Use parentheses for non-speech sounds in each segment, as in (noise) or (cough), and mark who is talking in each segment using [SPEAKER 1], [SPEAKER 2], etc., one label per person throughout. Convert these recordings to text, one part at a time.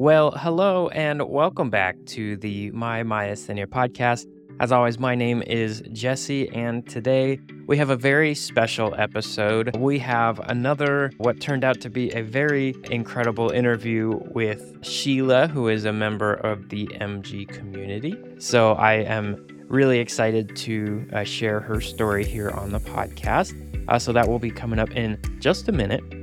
[SPEAKER 1] Well, hello and welcome back to the My Myasthenia podcast. As always, my name is Jesse, and today we have a very special episode. We have another, what turned out to be a very incredible interview with Sheila, who is a member of the MG community. So I am really excited to uh, share her story here on the podcast. Uh, so that will be coming up in just a minute.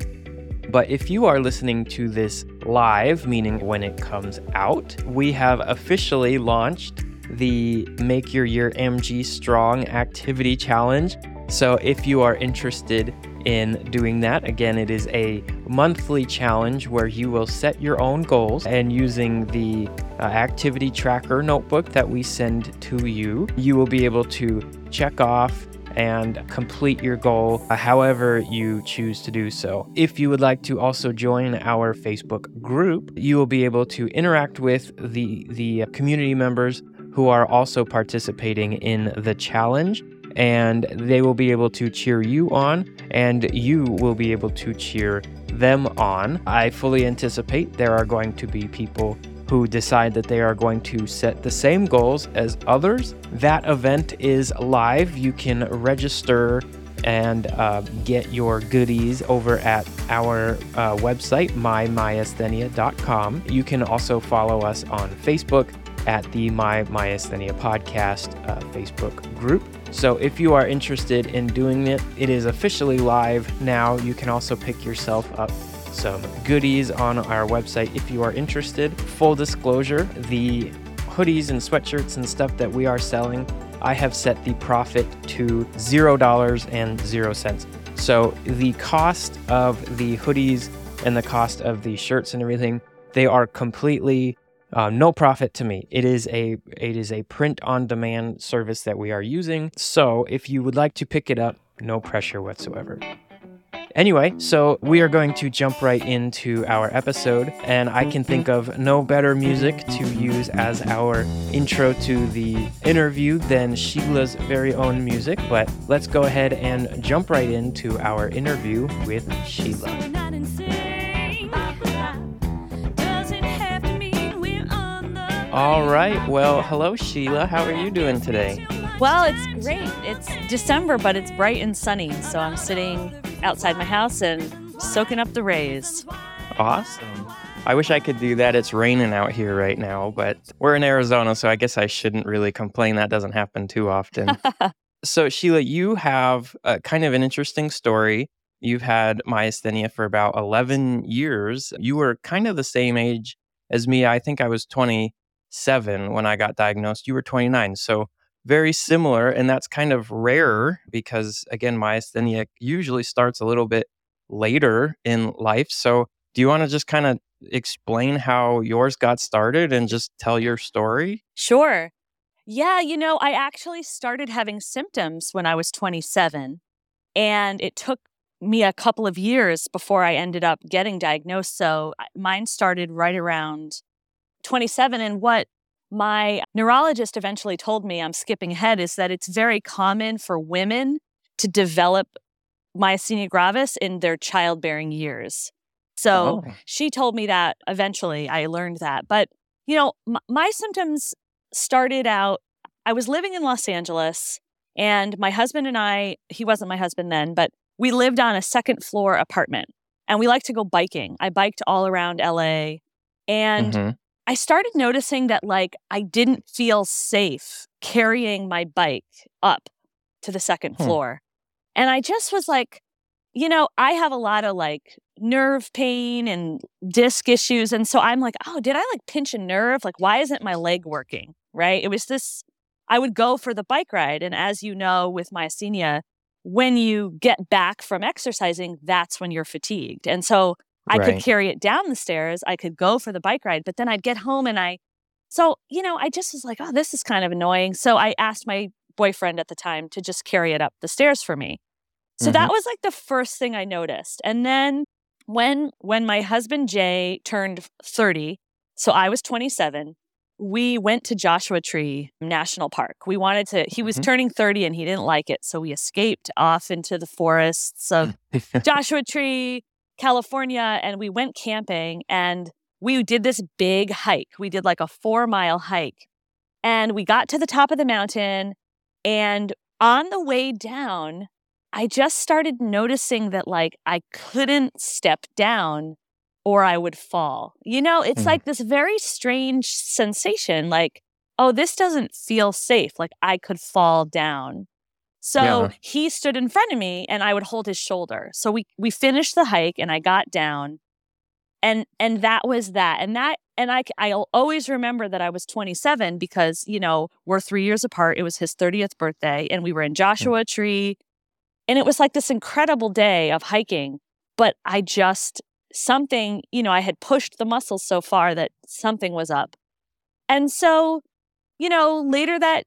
[SPEAKER 1] But if you are listening to this live, meaning when it comes out, we have officially launched the Make Your Year MG Strong Activity Challenge. So if you are interested in doing that, again, it is a monthly challenge where you will set your own goals and using the uh, activity tracker notebook that we send to you, you will be able to check off and complete your goal uh, however you choose to do so. If you would like to also join our Facebook group, you will be able to interact with the, the community members who are also participating in the challenge and they will be able to cheer you on and you will be able to cheer them on. I fully anticipate there are going to be people who decide that they are going to set the same goals as others. That event is live. You can register and uh, get your goodies over at our uh, website, mymyasthenia.com. You can also follow us on Facebook at the My Myasthenia Podcast uh, Facebook group. So if you are interested in doing it, it is officially live now. You can also pick yourself up some goodies on our website if you are interested. Full disclosure the hoodies and sweatshirts and stuff that we are selling, I have set the profit to $0 and 0 cents. So the cost of the hoodies and the cost of the shirts and everything, they are completely uh, no profit to me. It is a it is a print on demand service that we are using. So if you would like to pick it up, no pressure whatsoever. Anyway, so we are going to jump right into our episode, and I can think of no better music to use as our intro to the interview than Sheila's very own music. But let's go ahead and jump right into our interview with Sheila. All right. Well, hello, Sheila. How are you doing today?
[SPEAKER 2] Well, it's great. It's December, but it's bright and sunny. So I'm sitting outside my house and soaking up the rays.
[SPEAKER 1] Awesome. I wish I could do that. It's raining out here right now, but we're in Arizona, so I guess I shouldn't really complain. That doesn't happen too often. (laughs) so, Sheila, you have a kind of an interesting story. You've had myasthenia for about 11 years. You were kind of the same age as me. I think I was 27 when I got diagnosed. You were 29. So, very similar. And that's kind of rare because, again, myasthenia usually starts a little bit later in life. So, do you want to just kind of explain how yours got started and just tell your story?
[SPEAKER 2] Sure. Yeah, you know, I actually started having symptoms when I was 27, and it took me a couple of years before I ended up getting diagnosed. So, mine started right around 27. And what my neurologist eventually told me, I'm skipping ahead, is that it's very common for women to develop myasthenia gravis in their childbearing years. So oh. she told me that eventually I learned that. But, you know, m- my symptoms started out, I was living in Los Angeles and my husband and I, he wasn't my husband then, but we lived on a second floor apartment and we liked to go biking. I biked all around LA and mm-hmm. I started noticing that like I didn't feel safe carrying my bike up to the second hmm. floor. And I just was like, you know, I have a lot of like nerve pain and disc issues. And so I'm like, oh, did I like pinch a nerve? Like, why isn't my leg working? Right. It was this, I would go for the bike ride. And as you know, with myasthenia, when you get back from exercising, that's when you're fatigued. And so I right. could carry it down the stairs. I could go for the bike ride, but then I'd get home and I, so, you know, I just was like, oh, this is kind of annoying. So I asked my boyfriend at the time to just carry it up the stairs for me. So mm-hmm. that was like the first thing I noticed. And then when when my husband Jay turned 30, so I was 27, we went to Joshua Tree National Park. We wanted to he was mm-hmm. turning 30 and he didn't like it, so we escaped off into the forests of (laughs) Joshua Tree California and we went camping and we did this big hike. We did like a four mile hike. And we got to the top of the mountain. And on the way down, I just started noticing that like I couldn't step down or I would fall. You know, it's mm. like this very strange sensation like, oh, this doesn't feel safe. Like I could fall down. So yeah. he stood in front of me and I would hold his shoulder. So we we finished the hike and I got down and and that was that and that and i i'll always remember that i was 27 because you know we're three years apart it was his 30th birthday and we were in mm. joshua tree and it was like this incredible day of hiking but i just something you know i had pushed the muscles so far that something was up and so you know later that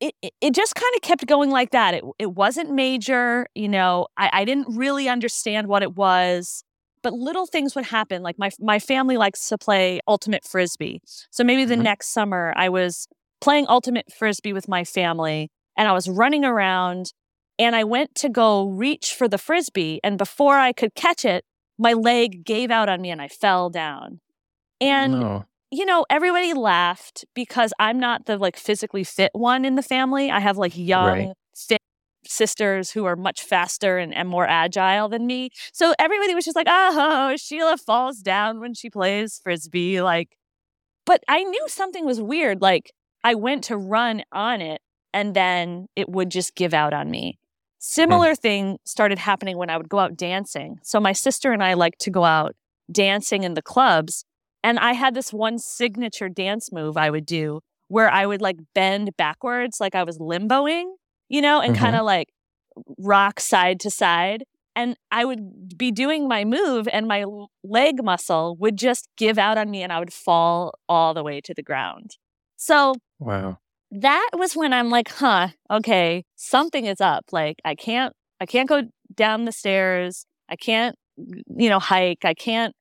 [SPEAKER 2] it, it, just kind of kept going like that. It, it wasn't major, you know, I, I didn't really understand what it was but little things would happen. Like my my family likes to play ultimate frisbee. So maybe the mm-hmm. next summer I was playing ultimate frisbee with my family and I was running around and I went to go reach for the frisbee and before I could catch it, my leg gave out on me and I fell down. And no. You know, everybody laughed because I'm not the like physically fit one in the family. I have like young right. fit sisters who are much faster and, and more agile than me. So everybody was just like, oh, (laughs) Sheila falls down when she plays frisbee. Like, but I knew something was weird. Like, I went to run on it and then it would just give out on me. Similar mm. thing started happening when I would go out dancing. So my sister and I like to go out dancing in the clubs. And I had this one signature dance move I would do where I would like bend backwards, like I was limboing you know, and mm-hmm. kind of like rock side to side. And I would be doing my move, and my leg muscle would just give out on me, and I would fall all the way to the ground. So,
[SPEAKER 1] wow.
[SPEAKER 2] That was when I'm like, huh, okay, something is up. Like, I can't, I can't go down the stairs. I can't, you know, hike. I can't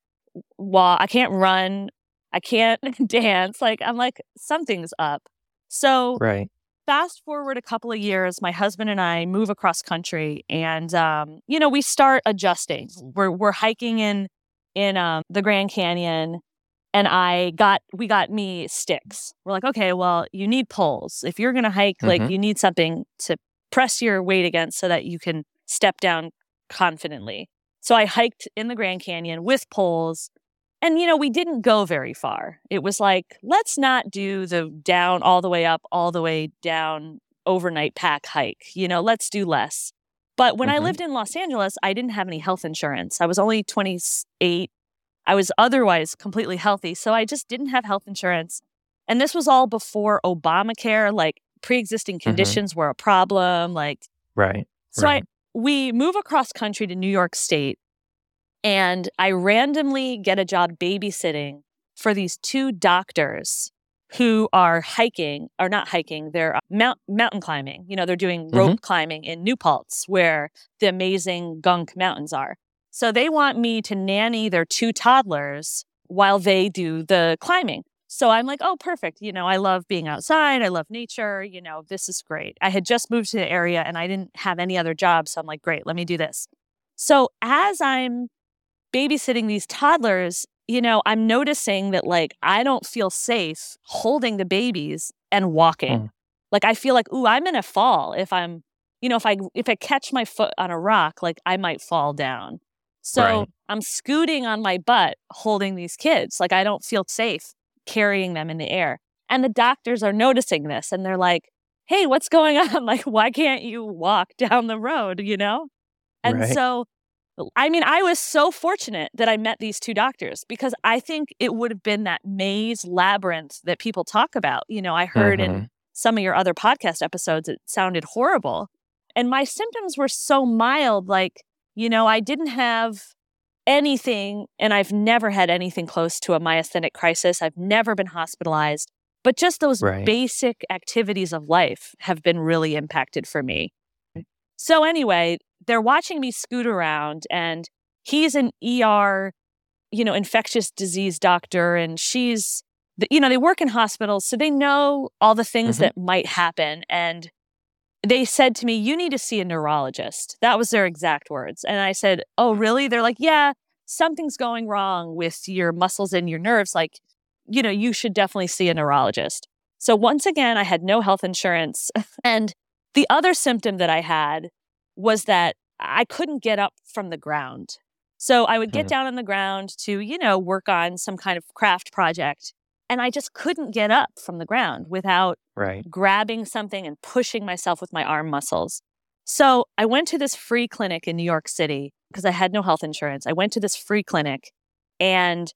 [SPEAKER 2] walk. I can't run. I can't (laughs) dance. Like, I'm like, something's up. So,
[SPEAKER 1] right
[SPEAKER 2] fast forward a couple of years, my husband and I move across country, and um, you know we start adjusting. We're we're hiking in in um, the Grand Canyon, and I got we got me sticks. We're like, okay, well, you need poles if you're gonna hike. Mm-hmm. Like you need something to press your weight against so that you can step down confidently. So I hiked in the Grand Canyon with poles and, you know, we didn't go very far. It was like, let's not do the down all the way up, all the way down overnight pack hike. You know, let's do less. But when mm-hmm. I lived in Los Angeles, I didn't have any health insurance. I was only 28. I was otherwise completely healthy. So I just didn't have health insurance. And this was all before Obamacare, like pre existing mm-hmm. conditions mm-hmm. were a problem. Like,
[SPEAKER 1] right.
[SPEAKER 2] So
[SPEAKER 1] right.
[SPEAKER 2] We move across country to New York State and I randomly get a job babysitting for these two doctors who are hiking, or not hiking, they're uh, mount, mountain climbing. You know, they're doing rope mm-hmm. climbing in New Paltz, where the amazing Gunk Mountains are. So they want me to nanny their two toddlers while they do the climbing. So I'm like, oh, perfect. You know, I love being outside. I love nature. You know, this is great. I had just moved to the area and I didn't have any other jobs. So I'm like, great, let me do this. So as I'm babysitting these toddlers, you know, I'm noticing that like I don't feel safe holding the babies and walking. Mm. Like I feel like, ooh, I'm gonna fall if I'm, you know, if I if I catch my foot on a rock, like I might fall down. So right. I'm scooting on my butt holding these kids. Like I don't feel safe carrying them in the air. And the doctors are noticing this and they're like, hey, what's going (laughs) on? Like, why can't you walk down the road, you know? And right. so I mean, I was so fortunate that I met these two doctors because I think it would have been that maze labyrinth that people talk about. You know, I heard mm-hmm. in some of your other podcast episodes, it sounded horrible. And my symptoms were so mild. Like, you know, I didn't have anything, and I've never had anything close to a myasthenic crisis. I've never been hospitalized, but just those right. basic activities of life have been really impacted for me. So, anyway, they're watching me scoot around and he's an ER, you know, infectious disease doctor and she's you know, they work in hospitals so they know all the things mm-hmm. that might happen and they said to me, "You need to see a neurologist." That was their exact words. And I said, "Oh, really?" They're like, "Yeah, something's going wrong with your muscles and your nerves. Like, you know, you should definitely see a neurologist. So once again, I had no health insurance. (laughs) and the other symptom that I had was that I couldn't get up from the ground. So I would get mm-hmm. down on the ground to, you know, work on some kind of craft project. And I just couldn't get up from the ground without
[SPEAKER 1] right.
[SPEAKER 2] grabbing something and pushing myself with my arm muscles. So I went to this free clinic in New York City because I had no health insurance. I went to this free clinic and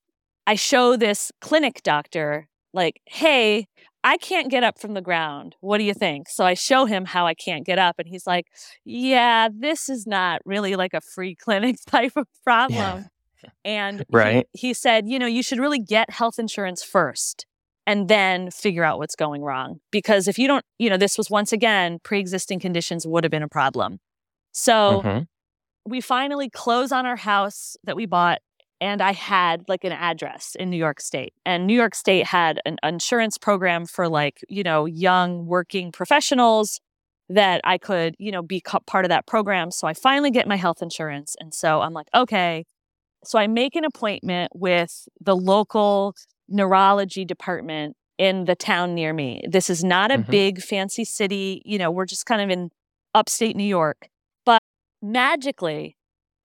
[SPEAKER 2] I show this clinic doctor, like, hey, I can't get up from the ground. What do you think? So I show him how I can't get up. And he's like, yeah, this is not really like a free (laughs) clinic type of problem. Yeah. And
[SPEAKER 1] right.
[SPEAKER 2] he, he said, you know, you should really get health insurance first and then figure out what's going wrong. Because if you don't, you know, this was once again, pre existing conditions would have been a problem. So mm-hmm. we finally close on our house that we bought and I had like an address in New York State. And New York State had an insurance program for like, you know, young working professionals that I could, you know, be part of that program. So I finally get my health insurance. And so I'm like, okay. So I make an appointment with the local neurology department in the town near me. This is not a mm-hmm. big fancy city. You know, we're just kind of in upstate New York. But magically,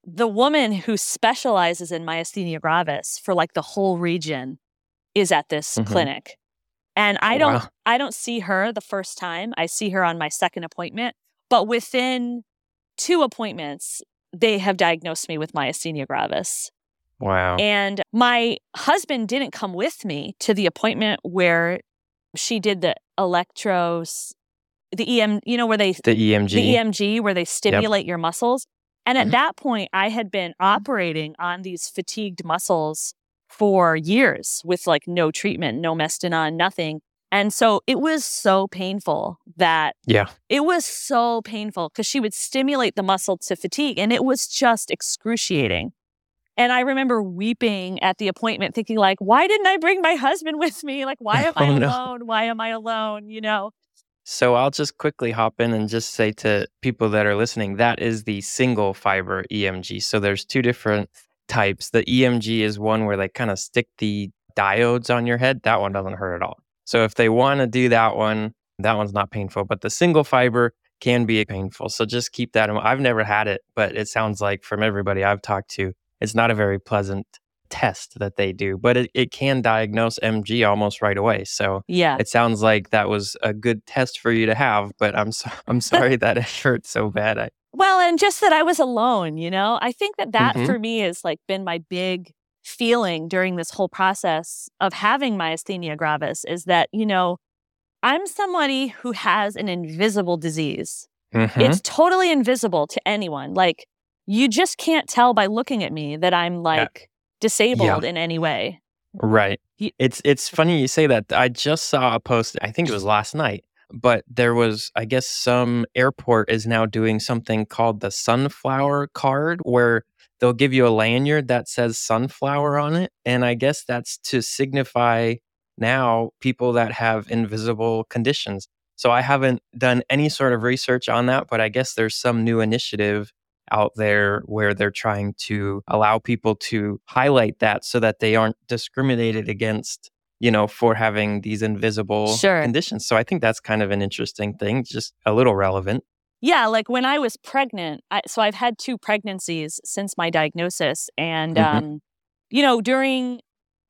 [SPEAKER 2] the woman who specializes in myasthenia gravis for like the whole region is at this mm-hmm. clinic. And I oh, don't wow. I don't see her the first time. I see her on my second appointment, but within two appointments they have diagnosed me with myasthenia gravis.
[SPEAKER 1] Wow.
[SPEAKER 2] And my husband didn't come with me to the appointment where she did the electros the EM, you know where they
[SPEAKER 1] the EMG.
[SPEAKER 2] The EMG where they stimulate yep. your muscles. And at mm-hmm. that point, I had been operating on these fatigued muscles for years with like no treatment, no Mestinon, nothing. And so it was so painful that
[SPEAKER 1] yeah,
[SPEAKER 2] it was so painful because she would stimulate the muscle to fatigue and it was just excruciating. And I remember weeping at the appointment, thinking like, why didn't I bring my husband with me? Like, why (laughs) am I oh, alone? No. Why am I alone? You know?
[SPEAKER 1] So I'll just quickly hop in and just say to people that are listening that is the single fiber EMG. So there's two different types. The EMG is one where they kind of stick the diodes on your head. That one doesn't hurt at all. So if they want to do that one, that one's not painful, but the single fiber can be painful. So just keep that in mind. I've never had it, but it sounds like from everybody I've talked to, it's not a very pleasant test that they do, but it, it can diagnose MG almost right away. So
[SPEAKER 2] yeah,
[SPEAKER 1] it sounds like that was a good test for you to have. But I'm so, (laughs) I'm sorry that it hurt so bad. I,
[SPEAKER 2] well, and just that I was alone. You know, I think that that mm-hmm. for me has like been my big feeling during this whole process of having myasthenia gravis is that you know I'm somebody who has an invisible disease. Mm-hmm. It's totally invisible to anyone. Like you just can't tell by looking at me that I'm like disabled yeah. in any way.
[SPEAKER 1] Right. It's it's funny you say that. I just saw a post, I think it was last night, but there was I guess some airport is now doing something called the sunflower card where they'll give you a lanyard that says sunflower on it and I guess that's to signify now people that have invisible conditions. So I haven't done any sort of research on that, but I guess there's some new initiative out there where they're trying to allow people to highlight that so that they aren't discriminated against you know for having these invisible
[SPEAKER 2] sure.
[SPEAKER 1] conditions so i think that's kind of an interesting thing just a little relevant
[SPEAKER 2] yeah like when i was pregnant I, so i've had two pregnancies since my diagnosis and mm-hmm. um you know during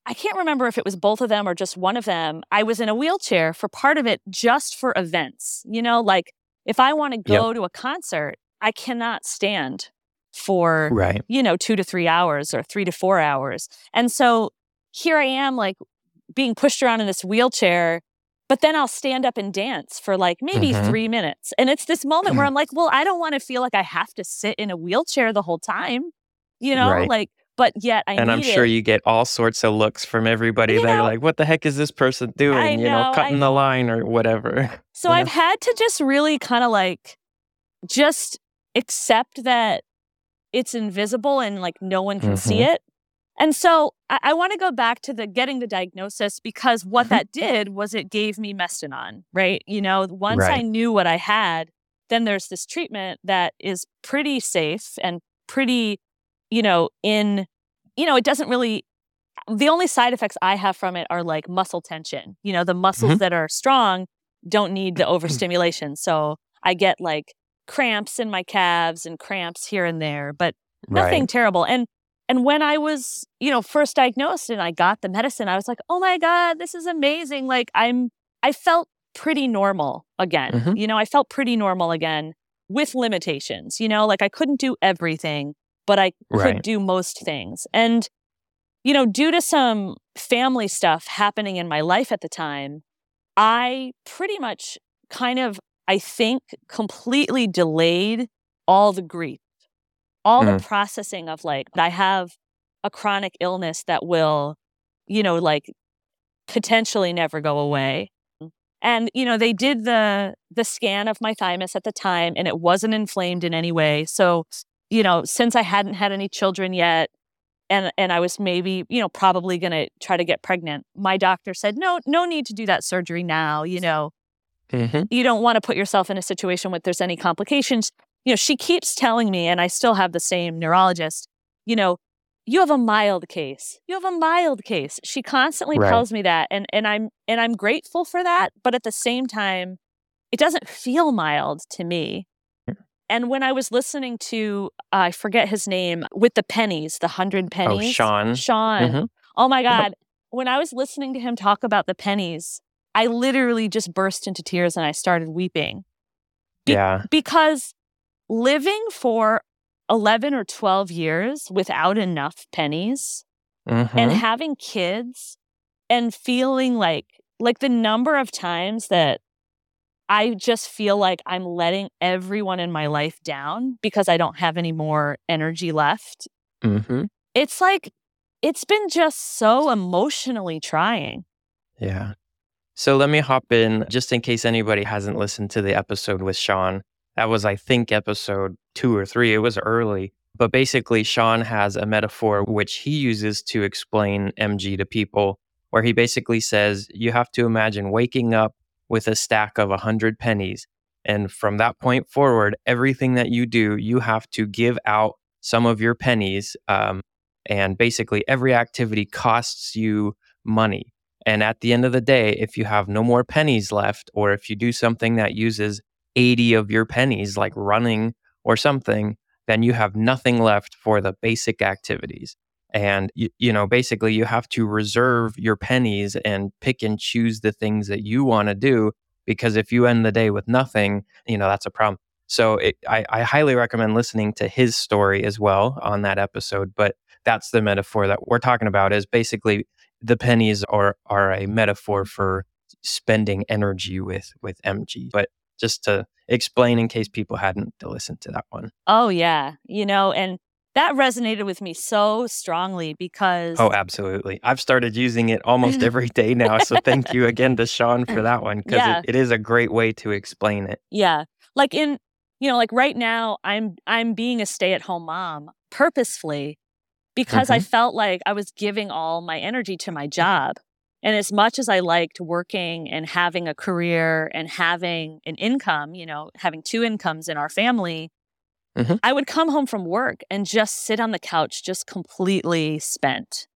[SPEAKER 2] I can't remember if it was both of them or just one of them. I was in a wheelchair for part of it just for events. You know, like if I want to go yep. to a concert, I cannot stand for,
[SPEAKER 1] right.
[SPEAKER 2] you know, two to three hours or three to four hours. And so here I am, like being pushed around in this wheelchair, but then I'll stand up and dance for like maybe mm-hmm. three minutes. And it's this moment where I'm like, well, I don't want to feel like I have to sit in a wheelchair the whole time, you know, right. like, but yet I
[SPEAKER 1] and I'm sure
[SPEAKER 2] it.
[SPEAKER 1] you get all sorts of looks from everybody you that know, are like, "What the heck is this person doing?"
[SPEAKER 2] I
[SPEAKER 1] you know, cutting the line or whatever. (laughs)
[SPEAKER 2] So I've had to just really kind of like just accept that it's invisible and like no one can mm-hmm. see it. And so I, I want to go back to the getting the diagnosis because what mm-hmm. that did was it gave me Mestinon, right? You know, once right. I knew what I had, then there's this treatment that is pretty safe and pretty, you know, in you know, it doesn't really the only side effects I have from it are like muscle tension. You know, the muscles
[SPEAKER 1] Mhm.
[SPEAKER 2] that are strong don't need the (clears throat) overstimulation. So I get like cramps in my calves and cramps here and there, but nothing
[SPEAKER 1] Right.
[SPEAKER 2] terrible. And and when I was, you know, first diagnosed and I got the medicine, I was like, "Oh my god, this is amazing." Like I'm I felt pretty normal again.
[SPEAKER 1] Mhm.
[SPEAKER 2] You know, I felt pretty normal again with limitations. You know, like I couldn't do everything, but I could
[SPEAKER 1] Right.
[SPEAKER 2] do most things. And you know, due to some family stuff happening in my life at the time, I pretty much kind of, I think, completely delayed all the grief, all the
[SPEAKER 1] Mm.
[SPEAKER 2] processing of like, I have a chronic illness that will, you know, like potentially never go away. And you know, they did the the scan of my thymus at the time and it wasn't inflamed in any way. So, you know, since I hadn't had any children yet, and and I was maybe, you know, probably going to try to get pregnant. My doctor said, "No, no need to do that surgery now, you know.
[SPEAKER 1] Mhm.
[SPEAKER 2] You don't want to put yourself in a situation where there's any complications." You know, she keeps telling me and I still have the same neurologist, you know, you have a mild case. You have a mild case. She constantly
[SPEAKER 1] Right.
[SPEAKER 2] tells me that and and I'm and I'm grateful for that, but at the same time, it doesn't feel mild to me. And when I was listening to, I forget his name, with the pennies, the hundred pennies.
[SPEAKER 1] Oh, Sean.
[SPEAKER 2] Sean.
[SPEAKER 1] Mhm.
[SPEAKER 2] Oh my. God. When I was listening to him talk about the pennies, I literally just burst into tears and I started weeping Be-
[SPEAKER 1] Yeah.
[SPEAKER 2] because living for 11 or 12 years without enough pennies and
[SPEAKER 1] Mhm.
[SPEAKER 2] having kids and feeling like like the number of times that I just feel like I'm letting everyone in my life down because I don't have any more energy left.
[SPEAKER 1] Mhm.
[SPEAKER 2] It's like it's been just so emotionally trying.
[SPEAKER 1] Yeah. So let me hop in just in case anybody hasn't listened to the episode with Sean. That was, I think, episode two or three. It was early. But basically, Sean has a metaphor which he uses to explain MG to people, where he basically says, You have to imagine waking up with a stack of a 100 pennies. And from that point forward, everything that you do, you have to give out some of your pennies. Um, and basically, every activity costs you money. And at the end of the day, if you have no more pennies left, or if you do something that uses 80 of your pennies, like running or something, then you have nothing left for the basic activities. And you, you know, basically, you have to reserve your pennies and pick and choose the things that you want to do. Because if you end the day with nothing, you know, that's a problem. So it, I, I highly recommend listening to his story as well on that episode. But that's the metaphor that we're talking about is basically the pennies are are a metaphor for spending energy with with MG. But just to explain in case people hadn't listened to that one.
[SPEAKER 2] Oh yeah, you know, and that resonated with me so strongly because
[SPEAKER 1] Oh, absolutely. I've started using it almost (laughs) every day now. So thank you again to Sean for that one because
[SPEAKER 2] Yeah.
[SPEAKER 1] it, it is a great way to explain it.
[SPEAKER 2] Yeah. Like in, you know, like right now I'm I'm being a stay-at-home mom purposefully because I mm-hmm. felt like I was giving all my energy to my job. And as much as I liked working and having a career and having an income, you know, having two incomes in our family,
[SPEAKER 1] Mhm.
[SPEAKER 2] I would come home from work and just sit on the couch just completely spent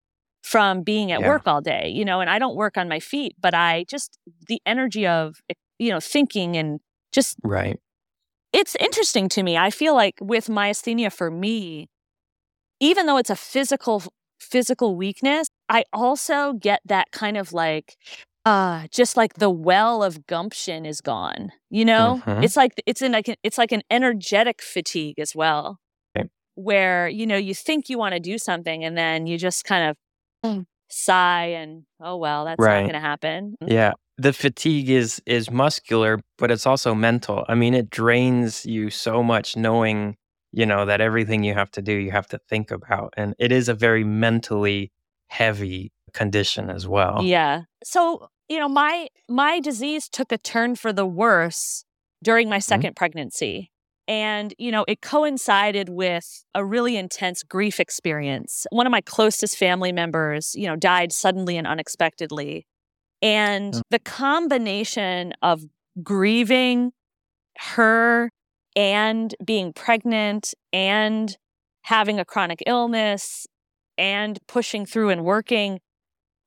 [SPEAKER 2] from being at
[SPEAKER 1] Yeah.
[SPEAKER 2] work all day, you know, and I don't work on my feet, but I just the energy of, you know, thinking and just
[SPEAKER 1] Right.
[SPEAKER 2] it's interesting to me. I feel like with myasthenia for me, even though it's a physical physical weakness, I also get that kind of like uh just like the well of gumption is gone. You know?
[SPEAKER 1] Mhm.
[SPEAKER 2] It's like it's in like an, it's like an energetic fatigue as well.
[SPEAKER 1] Okay.
[SPEAKER 2] Where, you know, you think you want to do something and then you just kind of sigh and oh well, that's
[SPEAKER 1] Right.
[SPEAKER 2] not going to happen.
[SPEAKER 1] Yeah. The fatigue is is muscular, but it's also mental. I mean, it drains you so much knowing, you know, that everything you have to do, you have to think about. And it is a very mentally heavy condition as well.
[SPEAKER 2] Yeah. So, you know, my my disease took a turn for the worse during my mm-hmm. 2nd pregnancy. And, you know, it coincided with a really intense grief experience. One of my closest family members, you know, died suddenly and unexpectedly. And
[SPEAKER 1] Oh.
[SPEAKER 2] the combination of grieving her and being pregnant and having a chronic illness and pushing through and working.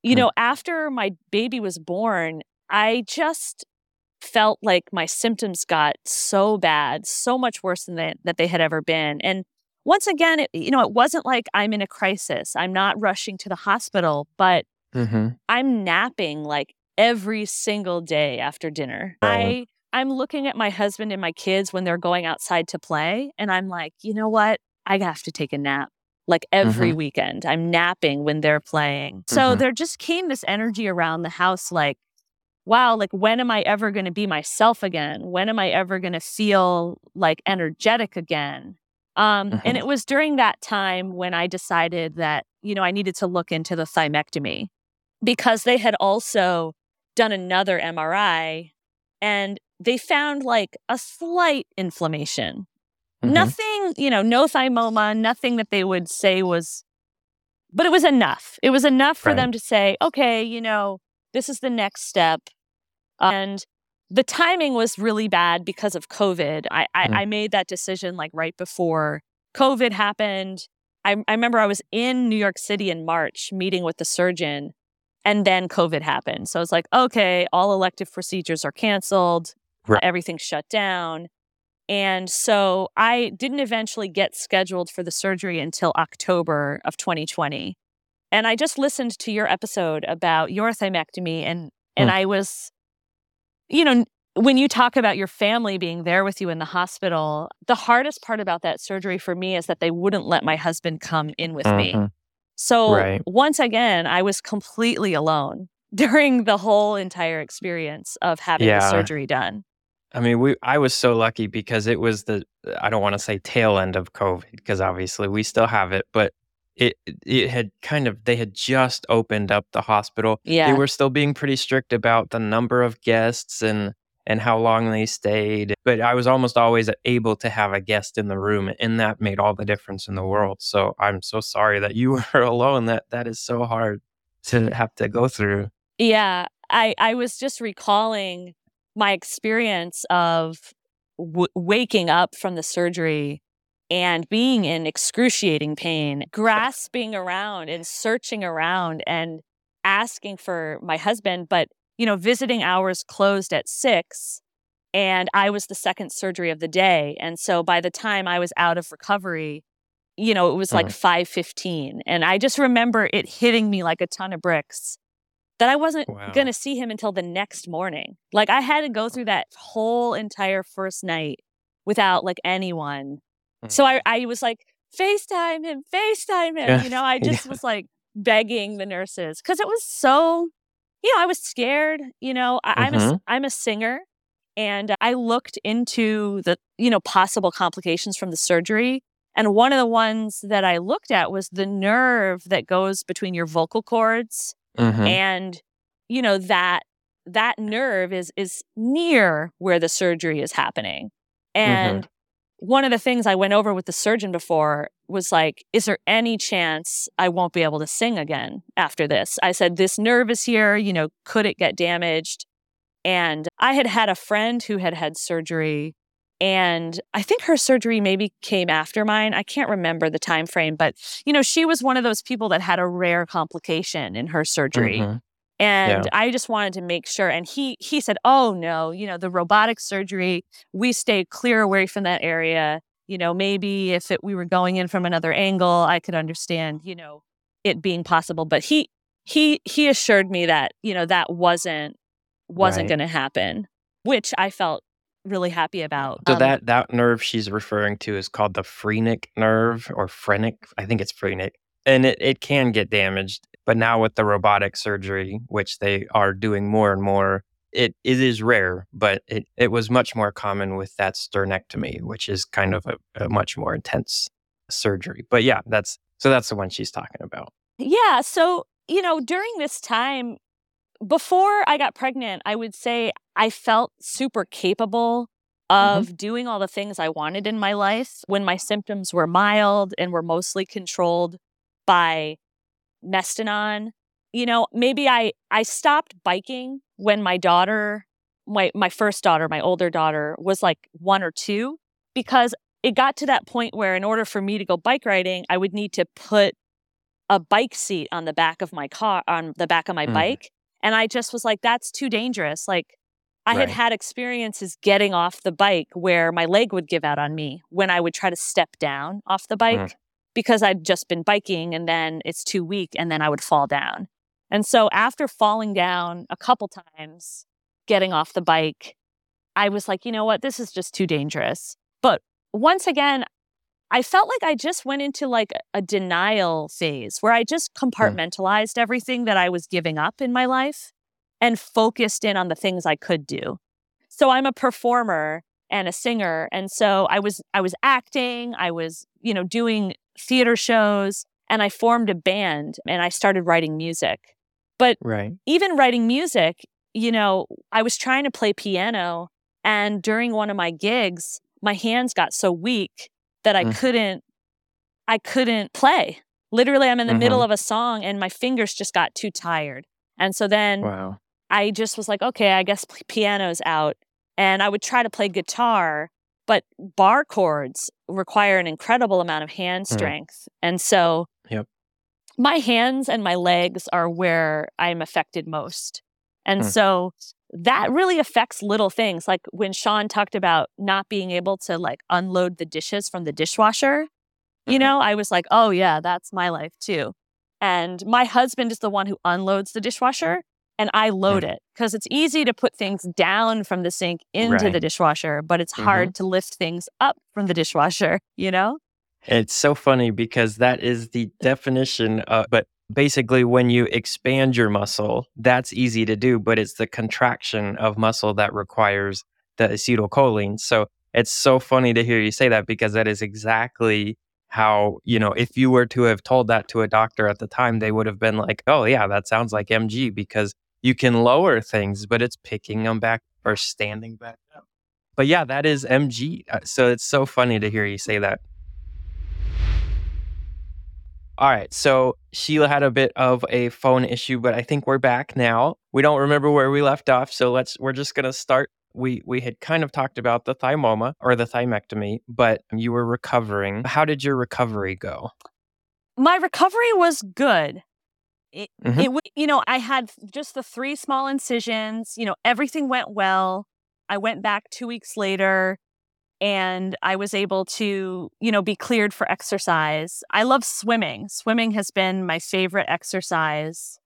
[SPEAKER 2] You
[SPEAKER 1] Mm.
[SPEAKER 2] know, after my baby was born, I just felt like my symptoms got so bad, so much worse than they, that they had ever been. And once again, it, you know, it wasn't like I'm in a crisis. I'm not rushing to the hospital, but
[SPEAKER 1] Mm-hmm.
[SPEAKER 2] I'm napping like every single day after dinner.
[SPEAKER 1] Right.
[SPEAKER 2] I I'm looking at my husband and my kids when they're going outside to play and I'm like, "You know what? I have to take a nap." Like every weekend, I'm napping when they're playing. So
[SPEAKER 1] Mhm.
[SPEAKER 2] there just came this energy around the house like, wow, like when am I ever going to be myself again? When am I ever going to feel like energetic again? Um,
[SPEAKER 1] Mhm.
[SPEAKER 2] And it was during that time when I decided that, you know, I needed to look into the thymectomy because they had also done another MRI and they found like a slight inflammation.
[SPEAKER 1] Mhm.
[SPEAKER 2] Nothing, you know, no thymoma, nothing that they would say was, but it was enough. It was enough for
[SPEAKER 1] Right.
[SPEAKER 2] them to say, okay, you know, this is the next step. And the timing was really bad because of COVID. I, I,
[SPEAKER 1] Mm.
[SPEAKER 2] I made that decision like right before COVID happened. I, I remember I was in New York City in March meeting with the surgeon, and then COVID happened. So I was like, okay, all elective procedures are canceled,
[SPEAKER 1] Right.
[SPEAKER 2] everything's shut down. And so I didn't eventually get scheduled for the surgery until October of 2020. And I just listened to your episode about your thymectomy and and
[SPEAKER 1] Hmm.
[SPEAKER 2] I was you know, when you talk about your family being there with you in the hospital, the hardest part about that surgery for me is that they wouldn't let my husband come in with me.
[SPEAKER 1] Mhm.
[SPEAKER 2] So
[SPEAKER 1] Right.
[SPEAKER 2] once again, I was completely alone (laughs) during the whole entire experience of having the surgery done.
[SPEAKER 1] I mean, we I was so lucky because it was the I don't want to say tail end of COVID because obviously we still have it, but it it had kind of they had just opened up the hospital.
[SPEAKER 2] Yeah.
[SPEAKER 1] They were still being pretty strict about the number of guests and and how long they stayed, but I was almost always able to have a guest in the room and that made all the difference in the world. So I'm so sorry that you (laughs) were alone. That that is so hard to have to go through.
[SPEAKER 2] Yeah, I I was just recalling my experience of w- waking up from the surgery and being in excruciating pain, grasping around and searching around and asking for my husband, but you know, visiting hours closed at 6 and I was the second surgery of the day, and so by the time I was out of recovery, you know, it was like
[SPEAKER 1] Mhm.
[SPEAKER 2] 5:15 and I just remember it hitting me like a ton of bricks that I wasn't
[SPEAKER 1] Wow.
[SPEAKER 2] going to see him until the next morning. Like I had to go through that whole entire first night without like anyone.
[SPEAKER 1] Mm.
[SPEAKER 2] So I, I was like, FaceTime him, FaceTime him.
[SPEAKER 1] Yeah.
[SPEAKER 2] You know, I (laughs)
[SPEAKER 1] Yeah.
[SPEAKER 2] just was like begging the nurses because it was so, you know, I was scared. You know, I, I'm, a, s- I'm a singer and I looked into the, you know, possible complications from the surgery. And one of the ones that I looked at was the nerve that goes between your vocal cords
[SPEAKER 1] Mhm.
[SPEAKER 2] and you know that that nerve is is near where the surgery is happening. And one of the things i went over with the surgeon before was like is there any chance i won't be able to sing again after this? I said this nerve is here you know could it get damaged? And i had had a friend who had had surgery and i think her surgery maybe came after mine i can't remember the time frame but you know she was one of those people that had a rare complication in her surgery
[SPEAKER 1] Mhm.
[SPEAKER 2] and i just wanted to make sure and he he said oh no you know the robotic surgery we stay clear away from that area you know maybe if it, we were going in from another angle i could understand you know it being possible but he he he assured me that you know that wasn't wasn't
[SPEAKER 1] Right.
[SPEAKER 2] going to happen which i felt really happy about
[SPEAKER 1] So
[SPEAKER 2] Um,
[SPEAKER 1] that that nerve she's referring to is called the phrenic nerve or phrenic. I think it's phrenic. And it, it can get damaged. But now with the robotic surgery, which they are doing more and more, it, it is rare, but it, it was much more common with that sternectomy, which is kind of a, a much more intense surgery. But yeah, that's so that's the one she's talking about.
[SPEAKER 2] Yeah. So, you know, during this time, before I got pregnant, I would say I felt super capable of doing all the things I wanted in my life when my symptoms were mild and were mostly controlled by Mestinon. You know, maybe I I stopped biking when my daughter, my my first daughter, my older daughter was like 1 or 2 because it got to that point where in order for me to go bike riding, I would need to put a bike seat on the back of my car, on the back of my
[SPEAKER 1] Mm.
[SPEAKER 2] bike. And I just was like, that's too dangerous. Like, I had
[SPEAKER 1] Right.
[SPEAKER 2] had experiences getting off the bike where my leg would give out on me when I would try to step down off the bike
[SPEAKER 1] Mm.
[SPEAKER 2] because I'd just been biking and then it's too weak and then I would fall down. And so after falling down a couple times, getting off the bike, I was like, you know what? This is just too dangerous. But once again, I felt like I just went into like a denial phase where I just mm. compartmentalized everything that I was giving up in my life and focused in on the things I could do. So I'm a performer and a singer and so I was I was acting, I was, you know, doing theater shows and I formed a band and I started writing music.
[SPEAKER 1] Right.
[SPEAKER 2] Even writing music, you know, I was trying to play piano and during one of my gigs, my hands got so weak that I
[SPEAKER 1] Mm.
[SPEAKER 2] couldn't I couldn't play. Literally I'm in the middle
[SPEAKER 1] Mhm.
[SPEAKER 2] of a song and my fingers just got too tired. And so then
[SPEAKER 1] Wow.
[SPEAKER 2] I just was like, okay, I guess piano's out. And I would try to play guitar, but bar chords require an incredible amount of hand
[SPEAKER 1] Mm.
[SPEAKER 2] strength. And so
[SPEAKER 1] Yep.
[SPEAKER 2] my hands and my legs are where I'm affected most. And
[SPEAKER 1] Mm.
[SPEAKER 2] so that really affects little things. Like when Sean talked about not being able to like unload the dishes from the dishwasher, you
[SPEAKER 1] Mhm.
[SPEAKER 2] know, I was like, oh yeah, that's my life too. And my husband is the one who unloads the dishwasher and I load it because it's easy to put things down from the sink into the dishwasher, but it's
[SPEAKER 1] Mhm.
[SPEAKER 2] hard to lift things up from the dishwasher, you know?
[SPEAKER 1] It's so funny because that is the definition of, but basically, when you expand your muscle, that's easy to do, but it's the contraction of muscle that requires the acetylcholine. So it's so funny to hear you say that because that is exactly how, you know, if you were to have told that to a doctor at the time, they would have been like, oh, yeah, that sounds like MG because you can lower things, but it's picking them back or standing back up. But yeah, that is MG. Uh, So it's so funny to hear you say that. All right. So Sheila had a bit of a phone issue, but I think we're back now. We don't remember where we left off, so let's we're just gonna start. We we had kind of talked about the thymoma or the thymectomy, but you were recovering. How did your recovery go?
[SPEAKER 2] My recovery was good. It,
[SPEAKER 1] Mhm.
[SPEAKER 2] it, you know, I had just the three small incisions. You know, everything went well. I went back two weeks later and I was able to, you know, be cleared for exercise. I love swimming. Swimming has been my favorite exercise.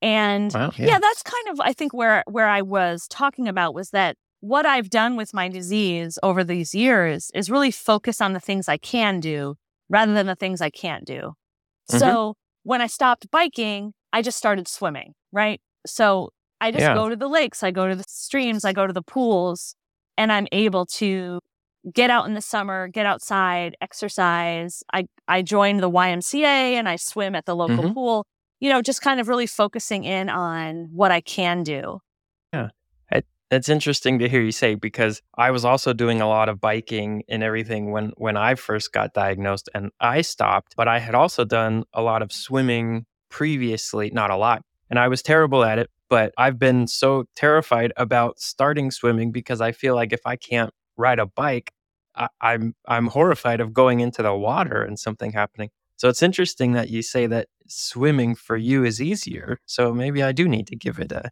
[SPEAKER 2] And
[SPEAKER 1] Wow.
[SPEAKER 2] yeah. that's kind of I think where where I was talking about was that what I've done with my disease over these years is really focus on the things I can do rather than the things I can't do.
[SPEAKER 1] Mhm.
[SPEAKER 2] So when I stopped biking, I just started swimming, right? So I just
[SPEAKER 1] Yeah.
[SPEAKER 2] go to the lakes, I go to the streams, I go to the pools, and I'm able to get out in the summer, get outside, exercise. I I joined the YMCA and I swim at the local
[SPEAKER 1] Mhm.
[SPEAKER 2] pool. You know, just kind of really focusing in on what I can do.
[SPEAKER 1] Yeah, it's interesting to hear you say because I was also doing a lot of biking and everything when when I first got diagnosed and I stopped, but I had also done a lot of swimming previously, not a lot. And I was terrible at it, but I've been so terrified about starting swimming because I feel like if I can't ride a bike, I, I'm I'm horrified of going into the water and something happening. So it's interesting that you say that swimming for you is easier. So maybe I do need to give it a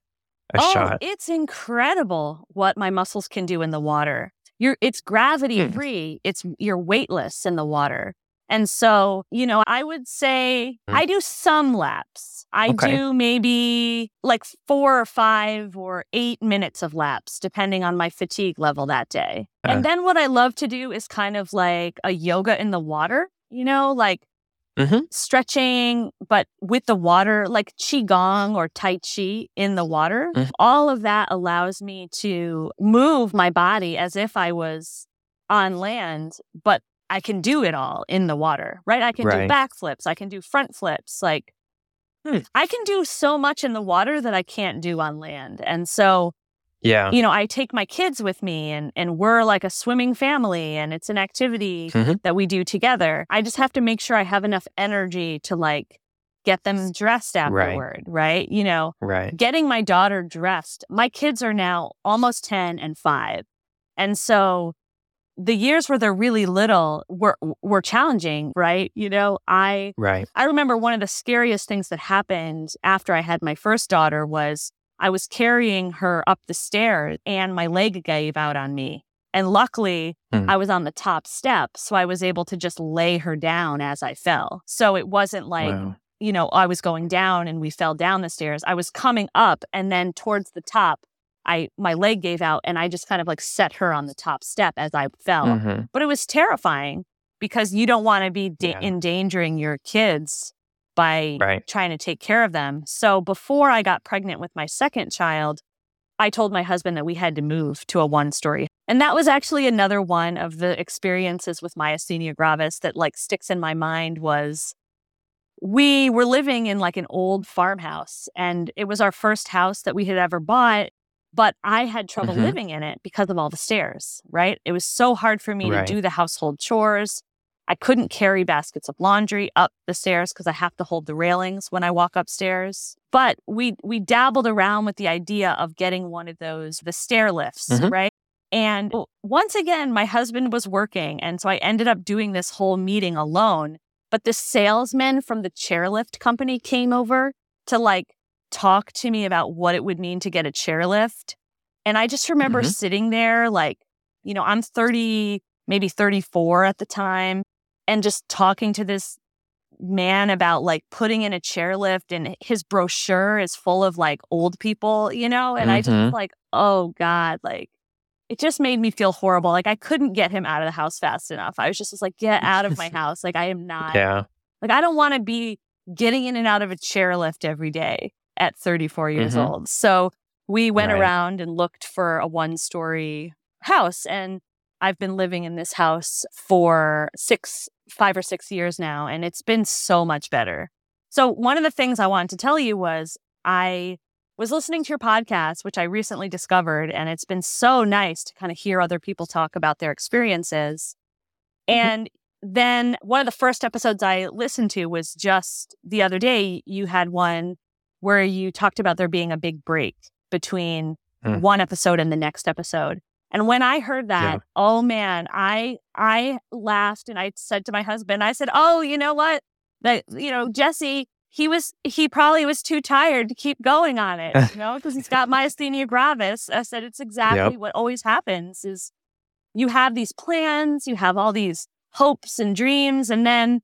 [SPEAKER 1] a
[SPEAKER 2] oh,
[SPEAKER 1] shot.
[SPEAKER 2] it's incredible what my muscles can do in the water. You're it's gravity
[SPEAKER 1] Hmm.
[SPEAKER 2] free. It's you're weightless in the water. And so, you know, I would say
[SPEAKER 1] Hmm.
[SPEAKER 2] I do some laps. I
[SPEAKER 1] Okay.
[SPEAKER 2] do maybe like 4 or 5 or 8 minutes of laps depending on my fatigue level that day.
[SPEAKER 1] Uh.
[SPEAKER 2] And then what I love to do is kind of like a yoga in the water, you know, like
[SPEAKER 1] Mhm.
[SPEAKER 2] stretching, but with the water, like Qigong or Tai Chi in the water.
[SPEAKER 1] Mhm.
[SPEAKER 2] All of that allows me to move my body as if I was on land, but I can do it all in the water, right? I can
[SPEAKER 1] Right.
[SPEAKER 2] do backflips, I can do front flips. Like,
[SPEAKER 1] Hmm.
[SPEAKER 2] I can do so much in the water that I can't do on land. And so,
[SPEAKER 1] Yeah.
[SPEAKER 2] you know, I take my kids with me and and we're like a swimming family and it's an activity
[SPEAKER 1] Mhm.
[SPEAKER 2] that we do together. I just have to make sure I have enough energy to like get them dressed
[SPEAKER 1] Right.
[SPEAKER 2] afterward, right? You know,
[SPEAKER 1] Right.
[SPEAKER 2] getting my daughter dressed. My kids are now almost 10 and 5. And so the years where they're really little were were challenging, right? You know, I
[SPEAKER 1] right.
[SPEAKER 2] I remember one of the scariest things that happened after I had my first daughter was I was carrying her up the stairs and my leg gave out on me. And luckily,
[SPEAKER 1] Hmm.
[SPEAKER 2] I was on the top step, so I was able to just lay her down as I fell. So it wasn't like
[SPEAKER 1] wow.
[SPEAKER 2] you know, I was going down and we fell down the stairs. I was coming up and then towards the top, I my leg gave out and I just kind of like set her on the top step as I fell.
[SPEAKER 1] Mhm.
[SPEAKER 2] But it was terrifying because you don't want to be da-
[SPEAKER 1] Yeah.
[SPEAKER 2] endangering your kids by
[SPEAKER 1] Right.
[SPEAKER 2] trying to take care of them. So before I got pregnant with my second child, I told my husband that we had to move to a one story. And that was actually another one of the experiences with myasthenia gravis that like sticks in my mind was we were living in like an old farmhouse and it was our first house that we had ever bought but i had trouble
[SPEAKER 1] Mhm.
[SPEAKER 2] living in it because of all the stairs right it was so hard for me
[SPEAKER 1] Right.
[SPEAKER 2] to do the household chores i couldn't carry baskets of laundry up the stairs because i have to hold the railings when i walk upstairs but we we dabbled around with the idea of getting one of those the stair lifts
[SPEAKER 1] Mhm.
[SPEAKER 2] right and once again my husband was working and so i ended up doing this whole meeting alone but the salesman from the chairlift company came over to like talk to me about what it would mean to get a chairlift. And I just remember
[SPEAKER 1] Mhm.
[SPEAKER 2] sitting there, like, you know, I'm 30, maybe 34 at the time, and just talking to this man about like putting in a chairlift and his brochure is full of like old people, you know? And I just was
[SPEAKER 1] Mhm.
[SPEAKER 2] like, oh God, like it just made me feel horrible. Like I couldn't get him out of the house fast enough. I was just was like, get out of my (laughs) house. Like I am not
[SPEAKER 1] Yeah.
[SPEAKER 2] like I don't want to be getting in and out of a chairlift every day at 34 years
[SPEAKER 1] Mhm.
[SPEAKER 2] old. So we went
[SPEAKER 1] Right.
[SPEAKER 2] around and looked for a one story house and I've been living in this house for 6 5 or 6 years now and it's been so much better. So one of the things I wanted to tell you was I was listening to your podcast which I recently discovered and it's been so nice to kind of hear other people talk about their experiences.
[SPEAKER 1] Mhm.
[SPEAKER 2] And then one of the first episodes I listened to was just the other day. You had one where you talked about there being a big break between
[SPEAKER 1] Mm.
[SPEAKER 2] one episode and the next episode. And when I heard that,
[SPEAKER 1] Yeah.
[SPEAKER 2] oh man, I I laughed and I said to my husband, I said, "Oh, you know what? That you know, Jesse, he was he probably was too tired to keep going on it, you know, because he's got (laughs) myasthenia gravis." I said, "It's exactly what always happens is you have these plans, you have all these hopes and dreams and then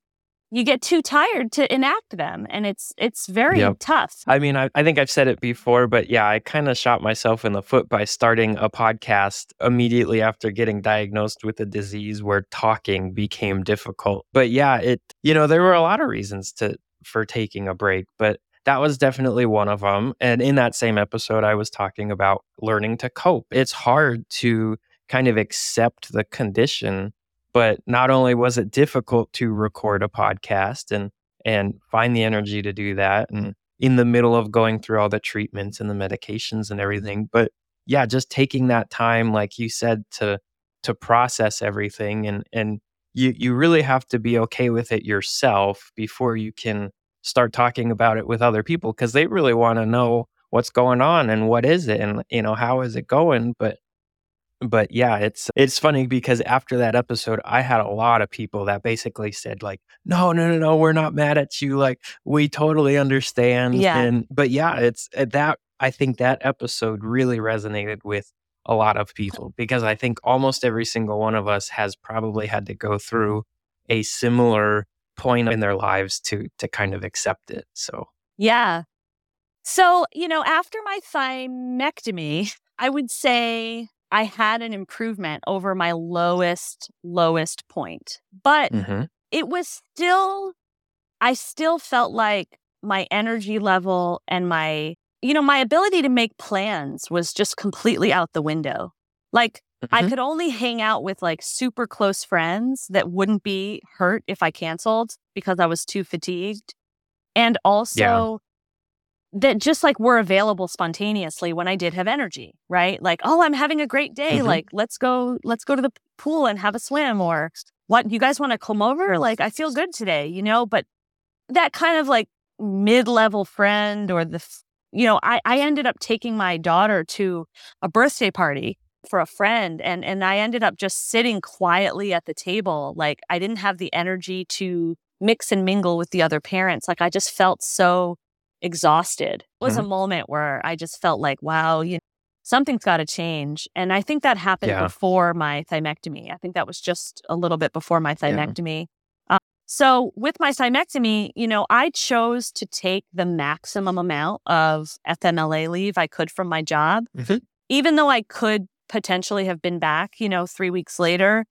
[SPEAKER 2] you get too tired to enact them and it's it's very
[SPEAKER 1] Yep.
[SPEAKER 2] tough.
[SPEAKER 1] I mean, I, I think I've said it before, but yeah, I kind of shot myself in the foot by starting a podcast immediately after getting diagnosed with a disease where talking became difficult. But yeah, it, you know, there were a lot of reasons to, for taking a break, but that was definitely one of them. And in that same episode, I was talking about learning to cope. It's hard to kind of accept the condition, but not only was it difficult to record a podcast and, and find the energy to do that and in the middle of going through all the treatments and the medications and everything. But yeah, just taking that time, like you said, to to process everything and and you you really have to be okay with it yourself before you can start talking about it with other people because they really want to know what's going on and what is it and you know how is it going but but yeah it's it's funny because after that episode i had a lot of people that basically said like no no no no we're not mad at you like we totally understand
[SPEAKER 2] Yeah.
[SPEAKER 1] and but yeah it's uh, that i think that episode really resonated with a lot of people because i think almost every single one of us has probably had to go through a similar point in their lives to to kind of accept it so
[SPEAKER 2] Yeah. So, you know, after my thymectomy, I would say I had an improvement over my lowest, lowest point. But
[SPEAKER 1] mhm,
[SPEAKER 2] it was still, I still felt like my energy level and my, you know, my ability to make plans was just completely out the window. Like, I
[SPEAKER 1] mhm,
[SPEAKER 2] could only hang out with like super close friends that wouldn't be hurt if I canceled because I was too fatigued. And also that just like were available spontaneously when I did have energy, right? Like, oh, I'm having a great day.
[SPEAKER 1] Mhm.
[SPEAKER 2] Like, let's go, let's go to the pool and have a swim or what you guys want to come over? Like, I feel good today, you know, but that kind of like mid-level friend or the you know, I, I ended up taking my daughter to a birthday party for a friend and and I ended up just sitting quietly at the table like I didn't have the energy to mix and mingle with the other parents like I just felt so exhausted. It was
[SPEAKER 1] Mhm.
[SPEAKER 2] a moment where I just felt like wow, you know, something's got to change and I think that happened
[SPEAKER 1] Yeah.
[SPEAKER 2] before my thymectomy. I think that was just a little bit before my
[SPEAKER 1] Yeah.
[SPEAKER 2] thymectomy. Uh, so with my thymectomy, you know, I chose to take the maximum amount of FMLA leave I could from my job
[SPEAKER 1] Mhm.
[SPEAKER 2] even though I could potentially have been back, you know, three weeks later,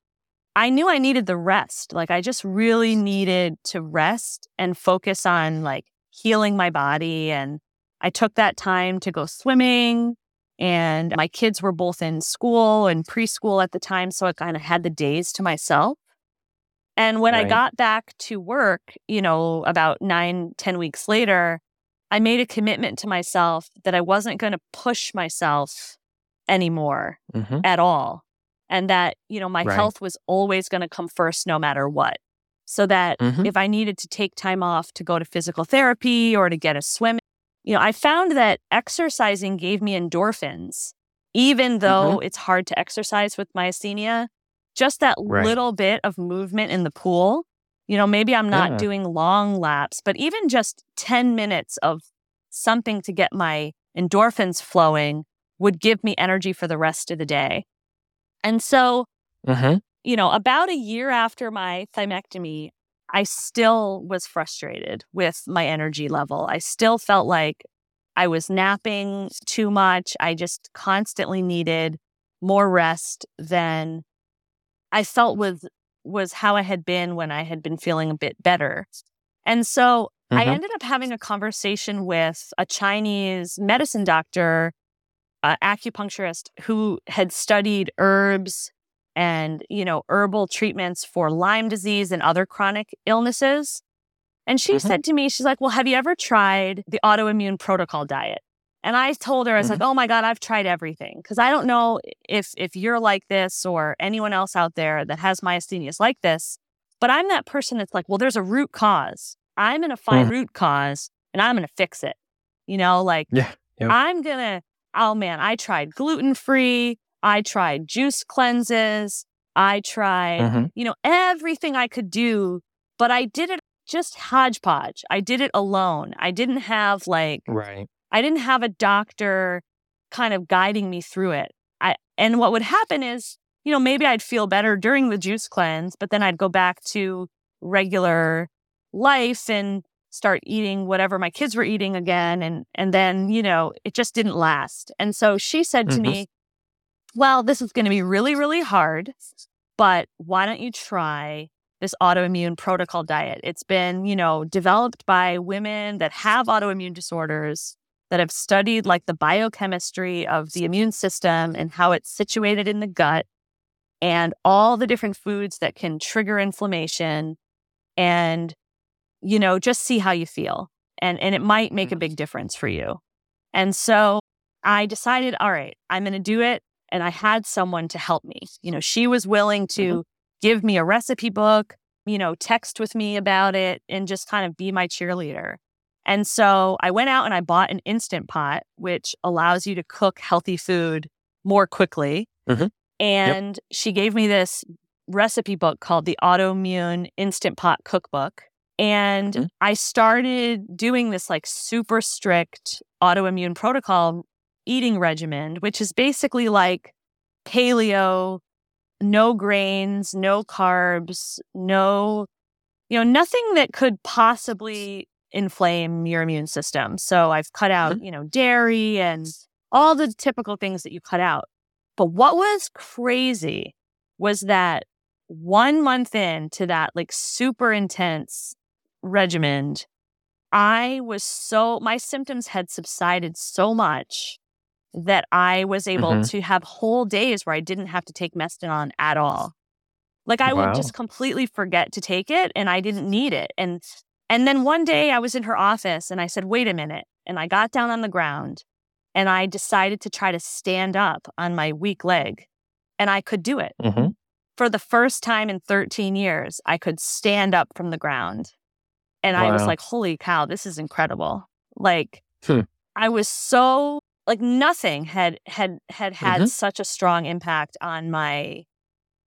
[SPEAKER 2] I knew I needed the rest. Like, I just really needed to rest and focus on like healing my body. And I took that time to go swimming. And my kids were both in school and preschool at the time. So I kind of had the days to myself. And when I got back to work, you know, about nine, ten weeks later, I made a commitment to myself that I wasn't going to push myself anymore
[SPEAKER 1] Mhm.
[SPEAKER 2] at all. And that, you know, my
[SPEAKER 1] Right.
[SPEAKER 2] health was always going to come first no matter what. So that
[SPEAKER 1] Mhm.
[SPEAKER 2] if I needed to take time off to go to physical therapy or to get a swim, you know, I found that exercising gave me endorphins, even though it's hard to exercise with myasthenia. Just that
[SPEAKER 1] Right.
[SPEAKER 2] little bit of movement in the pool. You know, maybe I'm not
[SPEAKER 1] Yeah.
[SPEAKER 2] doing long laps, but even just 10 minutes of something to get my endorphins flowing would give me energy for the rest of the day. And so,
[SPEAKER 1] Mhm.
[SPEAKER 2] You know, about a year after my thymectomy, I still was frustrated with my energy level. I still felt like I was napping too much. I just constantly needed more rest than I felt was was how I had been when I had been feeling a bit better. And so I
[SPEAKER 1] Mhm.
[SPEAKER 2] ended up having a conversation with a Chinese medicine doctor, uh, acupuncturist who had studied herbs and, you know, herbal treatments for Lyme disease and other chronic illnesses. And she
[SPEAKER 1] Mhm.
[SPEAKER 2] said to me, she's like, Well, have you ever tried the autoimmune protocol diet? And I told her, I was like, Oh my God, I've tried everything. Cause I don't know if if you're like this or anyone else out there that has myasthenia is like this. But I'm that person that's like, well, there's a root cause. I'm gonna find
[SPEAKER 1] Mhm.
[SPEAKER 2] root cause and I'm gonna fix it. You know, like
[SPEAKER 1] Yeah. Yep.
[SPEAKER 2] I'm gonna, oh man, I tried gluten free, I tried juice cleanses, I tried,
[SPEAKER 1] Mhm.
[SPEAKER 2] you know, everything I could do, but I did it just hodgepodge. I did it alone. I didn't have like,
[SPEAKER 1] Right.
[SPEAKER 2] I didn't have a doctor kind of guiding me through it. I and what would happen is, you know, maybe I'd feel better during the juice cleanse, but then I'd go back to regular life and start eating whatever my kids were eating again and and then, you know, it just didn't last. And so she said to
[SPEAKER 1] Mhm.
[SPEAKER 2] me, "Well, this is going to be really really hard, but why don't you try this autoimmune protocol diet? It's been, you know, developed by women that have autoimmune disorders that have studied like the biochemistry of the immune system and how it's situated in the gut and all the different foods that can trigger inflammation and you know just see how you feel and and it might make a
[SPEAKER 1] Mhm.
[SPEAKER 2] big difference for you and so i decided all right i'm going to do it and i had someone to help me you know she was willing to give me a recipe book you know text with me about it and just kind of be my cheerleader and so I went out and I bought an instant pot, which allows you to cook healthy food more quickly.
[SPEAKER 1] Mhm.
[SPEAKER 2] And she gave me this recipe book called the Autoimmune Instant Pot Cookbook. And
[SPEAKER 1] Mhm.
[SPEAKER 2] I started doing this like super strict autoimmune protocol eating regimen, which is basically like paleo, no grains, no carbs, no, you know, nothing that could possibly inflame your immune system. So I've cut out, mm-hmm. you know, dairy and all the typical things that you cut out. But what was crazy was that one month into that like super intense regimen, I was so, my symptoms had subsided so much that I was able
[SPEAKER 1] Mhm.
[SPEAKER 2] to have whole days where I didn't have to take Mestinon at all. Like I
[SPEAKER 1] Wow.
[SPEAKER 2] would just completely forget to take it and I didn't need it. And and then one day I was in her office and I said, "Wait a minute." And I got down on the ground and I decided to try to stand up on my weak leg. And I could do it.
[SPEAKER 1] Mhm.
[SPEAKER 2] For the first time in 13 years, I could stand up from the ground. And I was like, "Holy cow, this is incredible." Like
[SPEAKER 1] Hmm.
[SPEAKER 2] I was so like nothing had had had had
[SPEAKER 1] Mhm.
[SPEAKER 2] such a strong impact on my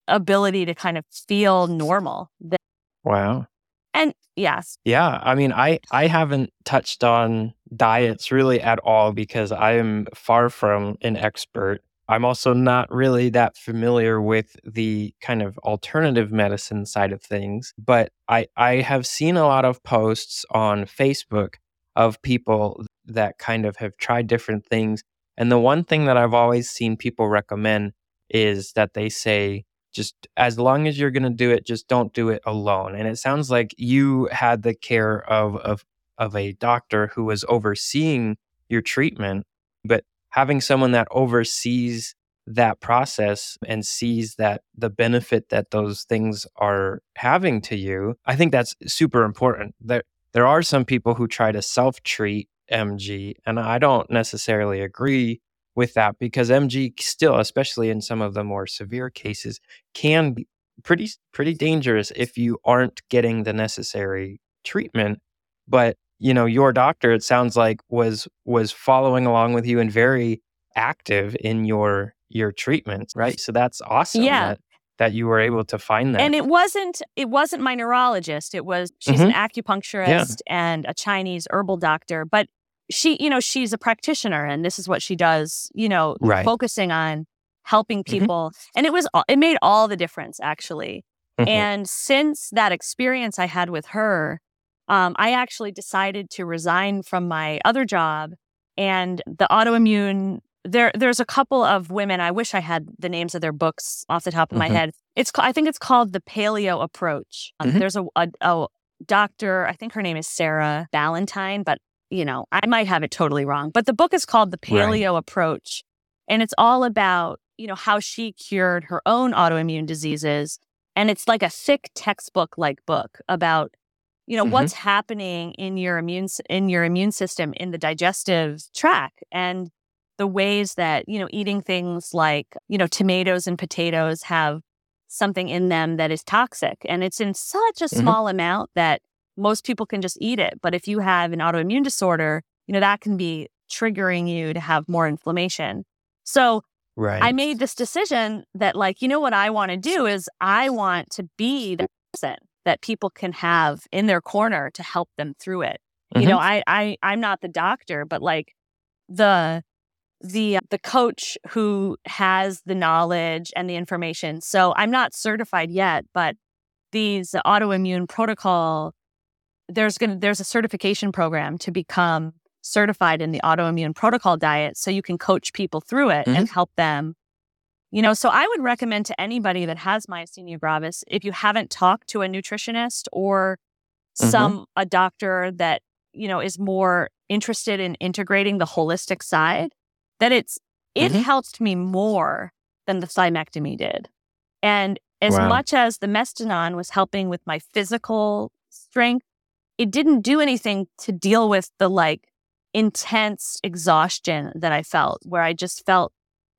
[SPEAKER 2] ability to kind of feel normal. That-
[SPEAKER 1] Wow.
[SPEAKER 2] And yes,
[SPEAKER 1] Yeah, I mean, I I haven't touched on diets really at all because I am far from an expert. I'm also not really that familiar with the kind of alternative medicine side of things, but I I have seen a lot of posts on Facebook of people that kind of have tried different things. And the one thing that I've always seen people recommend is that they say just as long as you're going to do it just don't do it alone and it sounds like you had the care of of of a doctor who was overseeing your treatment but having someone that oversees that process and sees that the benefit that those things are having to you i think that's super important there there are some people who try to self treat mg and i don't necessarily agree with that because MG still, especially in some of the more severe cases, can be pretty pretty dangerous if you aren't getting the necessary treatment. But you know, your doctor, it sounds like, was was following along with you and very active in your your treatment, right? So that's awesome.
[SPEAKER 2] Yeah.
[SPEAKER 1] That, that you were able to find that.
[SPEAKER 2] and it wasn't it wasn't my neurologist. It was she's an mm-hmm. acupuncturist (laughs) and a Chinese herbal doctor, but she, you know, she's a practitioner and this is what she does, you know,
[SPEAKER 1] Right.
[SPEAKER 2] focusing on helping
[SPEAKER 1] Mhm.
[SPEAKER 2] people. And it was it made all the difference actually.
[SPEAKER 1] Mhm.
[SPEAKER 2] And since that experience I had with her, um, I actually decided to resign from my other job. And the autoimmune, there, there's a couple of women. I wish I had the names of their books off the top of my
[SPEAKER 1] Mhm.
[SPEAKER 2] head. It's, I think it's called the Paleo Approach. Um,
[SPEAKER 1] Mhm.
[SPEAKER 2] There's a, a, a doctor. I think her name is Sarah Ballantyne, but you know, I might have it totally wrong. But the book is called the
[SPEAKER 1] Right.
[SPEAKER 2] Paleo Approach, and it's all about you know how she cured her own autoimmune diseases and it's like a thick textbook like book about you know
[SPEAKER 1] Mhm.
[SPEAKER 2] what's happening in your immune in your immune system in the digestive tract and the ways that you know eating things like you know tomatoes and potatoes have something in them that is toxic and it's in such a
[SPEAKER 1] Mhm.
[SPEAKER 2] small amount that most people can just eat it but if you have an autoimmune disorder you know that can be triggering you to have more inflammation so
[SPEAKER 1] right.
[SPEAKER 2] I made this decision that, like, you know what I want to do is I want to be the person that people can have in their corner to help them through it. You
[SPEAKER 1] Mm-hmm.
[SPEAKER 2] know, I, I, I'm not the doctor, but like the, the, uh, the coach who has the knowledge and the information. So I'm not certified yet, but these autoimmune protocol, there's going to, there's a certification program to become certified in the autoimmune protocol diet so you can coach people through it and help them you know so i would recommend to anybody that has myasthenia gravis if you haven't talked to a nutritionist or
[SPEAKER 1] Mhm.
[SPEAKER 2] some a doctor that you know is more interested in integrating the holistic side that it's it
[SPEAKER 1] Mhm.
[SPEAKER 2] helped me more than the thymectomy did and as
[SPEAKER 1] Wow.
[SPEAKER 2] much as the mestinon was helping with my physical strength it didn't do anything to deal with the like intense exhaustion that I felt, where I just felt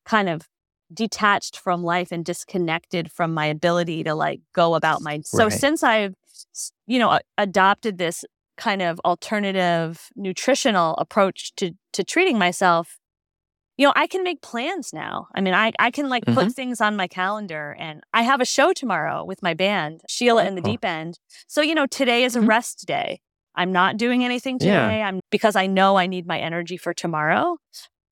[SPEAKER 2] kind of detached from life and disconnected from my ability to like go about my. So since I've, you know, adopted this kind of alternative nutritional approach to to treating myself, you know, I can make plans now. I mean, I I can like
[SPEAKER 1] Mm-hmm.
[SPEAKER 2] put things on my calendar, and I have a show tomorrow with my band, Sheila and the
[SPEAKER 1] Oh.
[SPEAKER 2] Deep End. So you know, today is a
[SPEAKER 1] Mhm.
[SPEAKER 2] rest day. I'm not doing anything today. Yeah. I'm because I know I need my energy for tomorrow.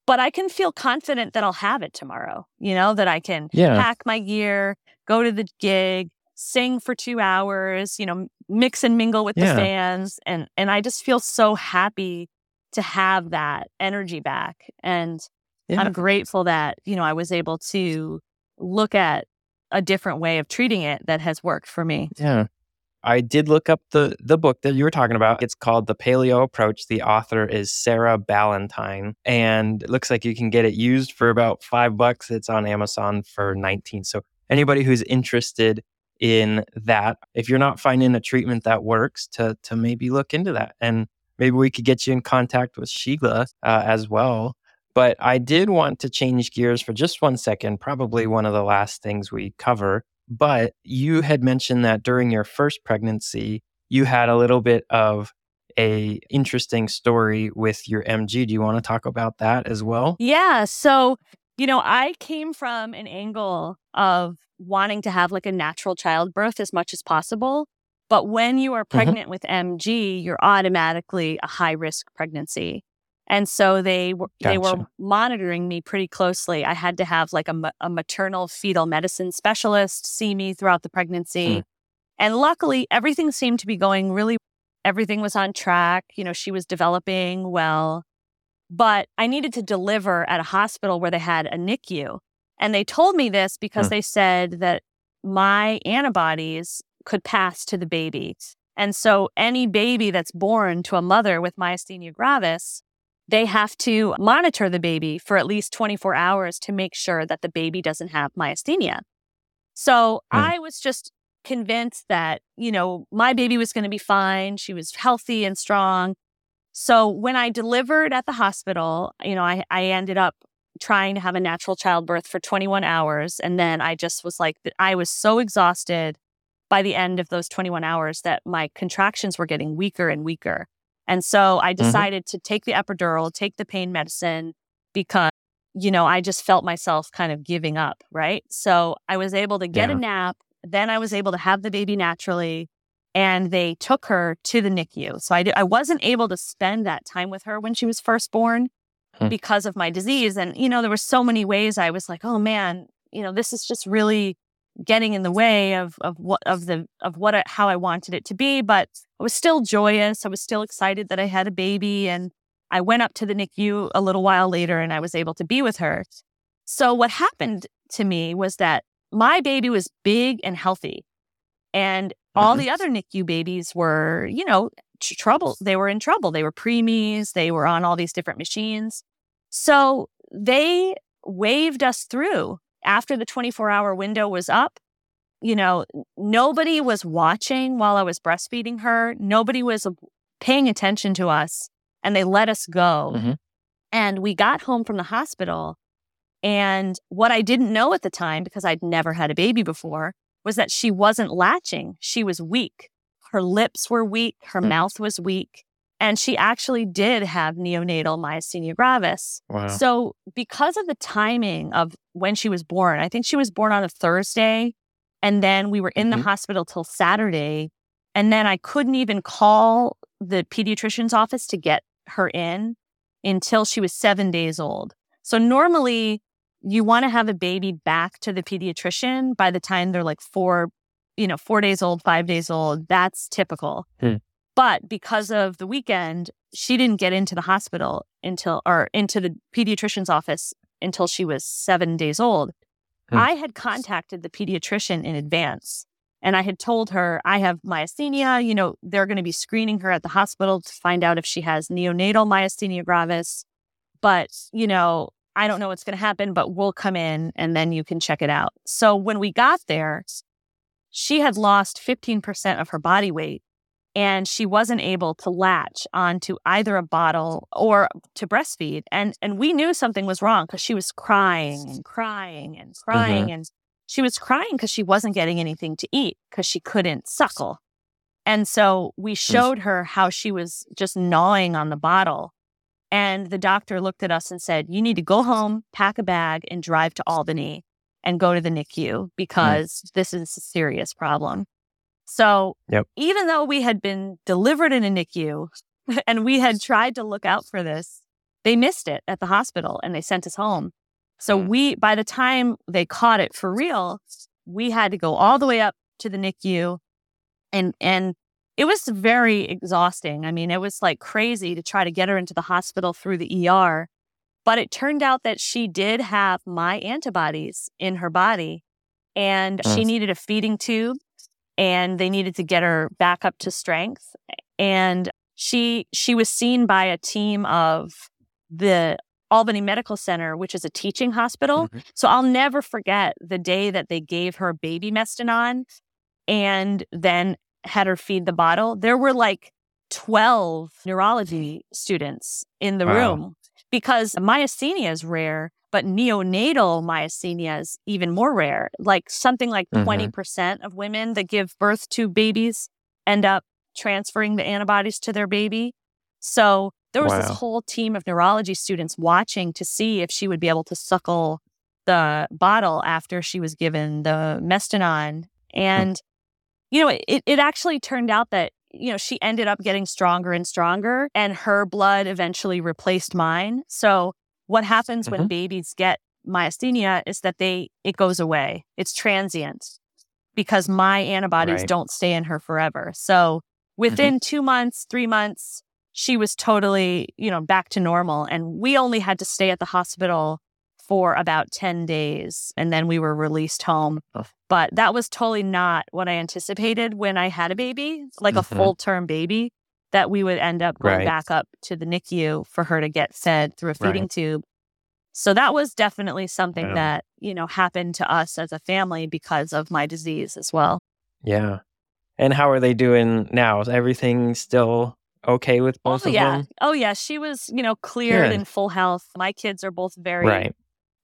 [SPEAKER 2] But I can feel confident that I'll have it tomorrow. You know, that I can
[SPEAKER 1] Yeah.
[SPEAKER 2] pack my gear, go to the gig, sing for two hours, you know, mix and mingle with
[SPEAKER 1] Yeah.
[SPEAKER 2] the fans. And and I just feel so happy to have that energy back. And
[SPEAKER 1] Yeah.
[SPEAKER 2] I'm grateful that, you know, I was able to look at a different way of treating it that has worked for me.
[SPEAKER 1] Yeah. I did look up the the book that you were talking about. It's called The Paleo Approach. The author is Sarah Ballantyne, and it looks like you can get it used for about five bucks. It's on Amazon for 19. So anybody who's interested in that, if you're not finding a treatment that works, to to maybe look into that. And maybe we could get you in contact with Sheila uh, as well. But I did want to change gears for just one second, probably one of the last things we cover. But you had mentioned that during your first pregnancy, you had a little bit of a interesting story with your MG. Do you want to talk about that as well?
[SPEAKER 2] Yeah. So, you know, I came from an angle of wanting to have like a natural childbirth as much as possible. But when you are
[SPEAKER 1] Mm-hmm.
[SPEAKER 2] pregnant with MG, you're automatically a high risk pregnancy. And so they were they were monitoring me pretty closely. I had to have like a, a maternal fetal medicine specialist see me throughout the pregnancy.
[SPEAKER 1] Hmm.
[SPEAKER 2] And luckily, everything seemed to be going really everything was on track. You know, she was developing well. But I needed to deliver at a hospital where they had a NICU. And they told me this because
[SPEAKER 1] Hmm.
[SPEAKER 2] they said that my antibodies could pass to the baby. And so any baby that's born to a mother with myasthenia gravis, they have to monitor the baby for at least 24 hours to make sure that the baby doesn't have myasthenia. So
[SPEAKER 1] Hmm.
[SPEAKER 2] I was just convinced that, you know, my baby was going to be fine. She was healthy and strong. So when I delivered at the hospital, you know, I, I ended up trying to have a natural childbirth for 21 hours. And then I just was like, I was so exhausted by the end of those 21 hours that my contractions were getting weaker and weaker. And so I decided to take the epidural, take the pain medicine because, you know, I just felt myself kind of giving up. Right. So I was able to get
[SPEAKER 1] Yeah.
[SPEAKER 2] a nap. Then I was able to have the baby naturally and they took her to the NICU. So I, I wasn't able to spend that time with her when she was first born
[SPEAKER 1] Hmm.
[SPEAKER 2] because of my disease. And, you know, there were so many ways I was like, oh man, you know, this is just really getting in the way of, of what, of the, of what, I, how I wanted it to be. But I was still joyous. I was still excited that I had a baby. And I went up to the NICU a little while later and I was able to be with her. So what happened to me was that my baby was big and healthy. And all
[SPEAKER 1] Mhm.
[SPEAKER 2] the other NICU babies were, you know, tr- trouble. They were in trouble. They were preemies. They were on all these different machines. So they waved us through after the 24 hour window was up. You know, nobody was watching while I was breastfeeding her. Nobody was paying attention to us and they let us go.
[SPEAKER 1] Mhm.
[SPEAKER 2] And we got home from the hospital. And what I didn't know at the time, because I'd never had a baby before, was that she wasn't latching. She was weak. Her lips were weak. Her
[SPEAKER 1] Hmm.
[SPEAKER 2] mouth was weak. And she actually did have neonatal myasthenia gravis.
[SPEAKER 1] Wow.
[SPEAKER 2] So, because of the timing of when she was born, I think she was born on a Thursday. And then we were in the
[SPEAKER 1] Mhm.
[SPEAKER 2] hospital till Saturday. And then I couldn't even call the pediatrician's office to get her in until she was seven days old. So, normally you want to have a baby back to the pediatrician by the time they're like four, you know, four days old, five days old. That's typical.
[SPEAKER 1] Hmm.
[SPEAKER 2] But because of the weekend, she didn't get into the hospital until, or into the pediatrician's office until she was seven days old.
[SPEAKER 1] Hmm.
[SPEAKER 2] I had contacted the pediatrician in advance and I had told her I have myasthenia. You know, they're going to be screening her at the hospital to find out if she has neonatal myasthenia gravis. But, you know, I don't know what's going to happen, but we'll come in and then you can check it out. So when we got there, she had lost 15% of her body weight and she wasn't able to latch onto either a bottle or to breastfeed. And and we knew something was wrong because she was crying and crying and uh-huh. crying and she was crying because she wasn't getting anything to eat because she couldn't suckle. And so we showed her how she was just gnawing on the bottle. And the doctor looked at us and said, You need to go home, pack a bag, and drive to Albany and go to the NICU mm. because this is a serious problem. So
[SPEAKER 1] Yep.
[SPEAKER 2] even though we had been delivered in a NICU (laughs) and we had tried to look out for this, they missed it at the hospital and they sent us home. So
[SPEAKER 1] Mm.
[SPEAKER 2] we, by the time they caught it for real, we had to go all the way up to the NICU and, and it was very exhausting. I mean, it was like crazy to try to get her into the hospital through the ER. But it turned out that she did have my antibodies in her body and she
[SPEAKER 1] Mm.
[SPEAKER 2] needed a feeding tube and they needed to get her back up to strength and she she was seen by a team of the Albany Medical Center which is a teaching hospital
[SPEAKER 1] Mhm.
[SPEAKER 2] so I'll never forget the day that they gave her baby Mestinon and then had her feed the bottle there were like 12 neurology students in the
[SPEAKER 1] Wow.
[SPEAKER 2] room because myasthenia is rare but neonatal myasthenia is even more rare. Like something like
[SPEAKER 1] Mhm.
[SPEAKER 2] 20% of women that give birth to babies end up transferring the antibodies to their baby. So there was wow. this whole team of neurology students watching to see if she would be able to suckle the bottle after she was given the Mestinon. Hmm. And, you know, it, it actually turned out that, you know, she ended up getting stronger and stronger, and her blood eventually replaced mine. So, what happens mm-hmm. when babies get myasthenia is that they it goes away. It's transient because my antibodies right. don't stay in her forever. So within mm-hmm. 2 months, 3 months, she was totally, you know, back to normal and we only had to stay at the hospital for about 10 days and then we were released home. But that was totally not what I anticipated when I had a baby, like mm-hmm. a full term baby, that we would end up going right. back up to the NICU for her to get fed through a feeding right. tube. So that was definitely something yeah. that, you know, happened to us as a family because of my disease as well.
[SPEAKER 1] Yeah. And how are they doing now? Is everything still okay with both
[SPEAKER 2] oh,
[SPEAKER 1] of
[SPEAKER 2] yeah.
[SPEAKER 1] them?
[SPEAKER 2] Oh yeah, she was, you know, cleared Good. in full health. My kids are both very right.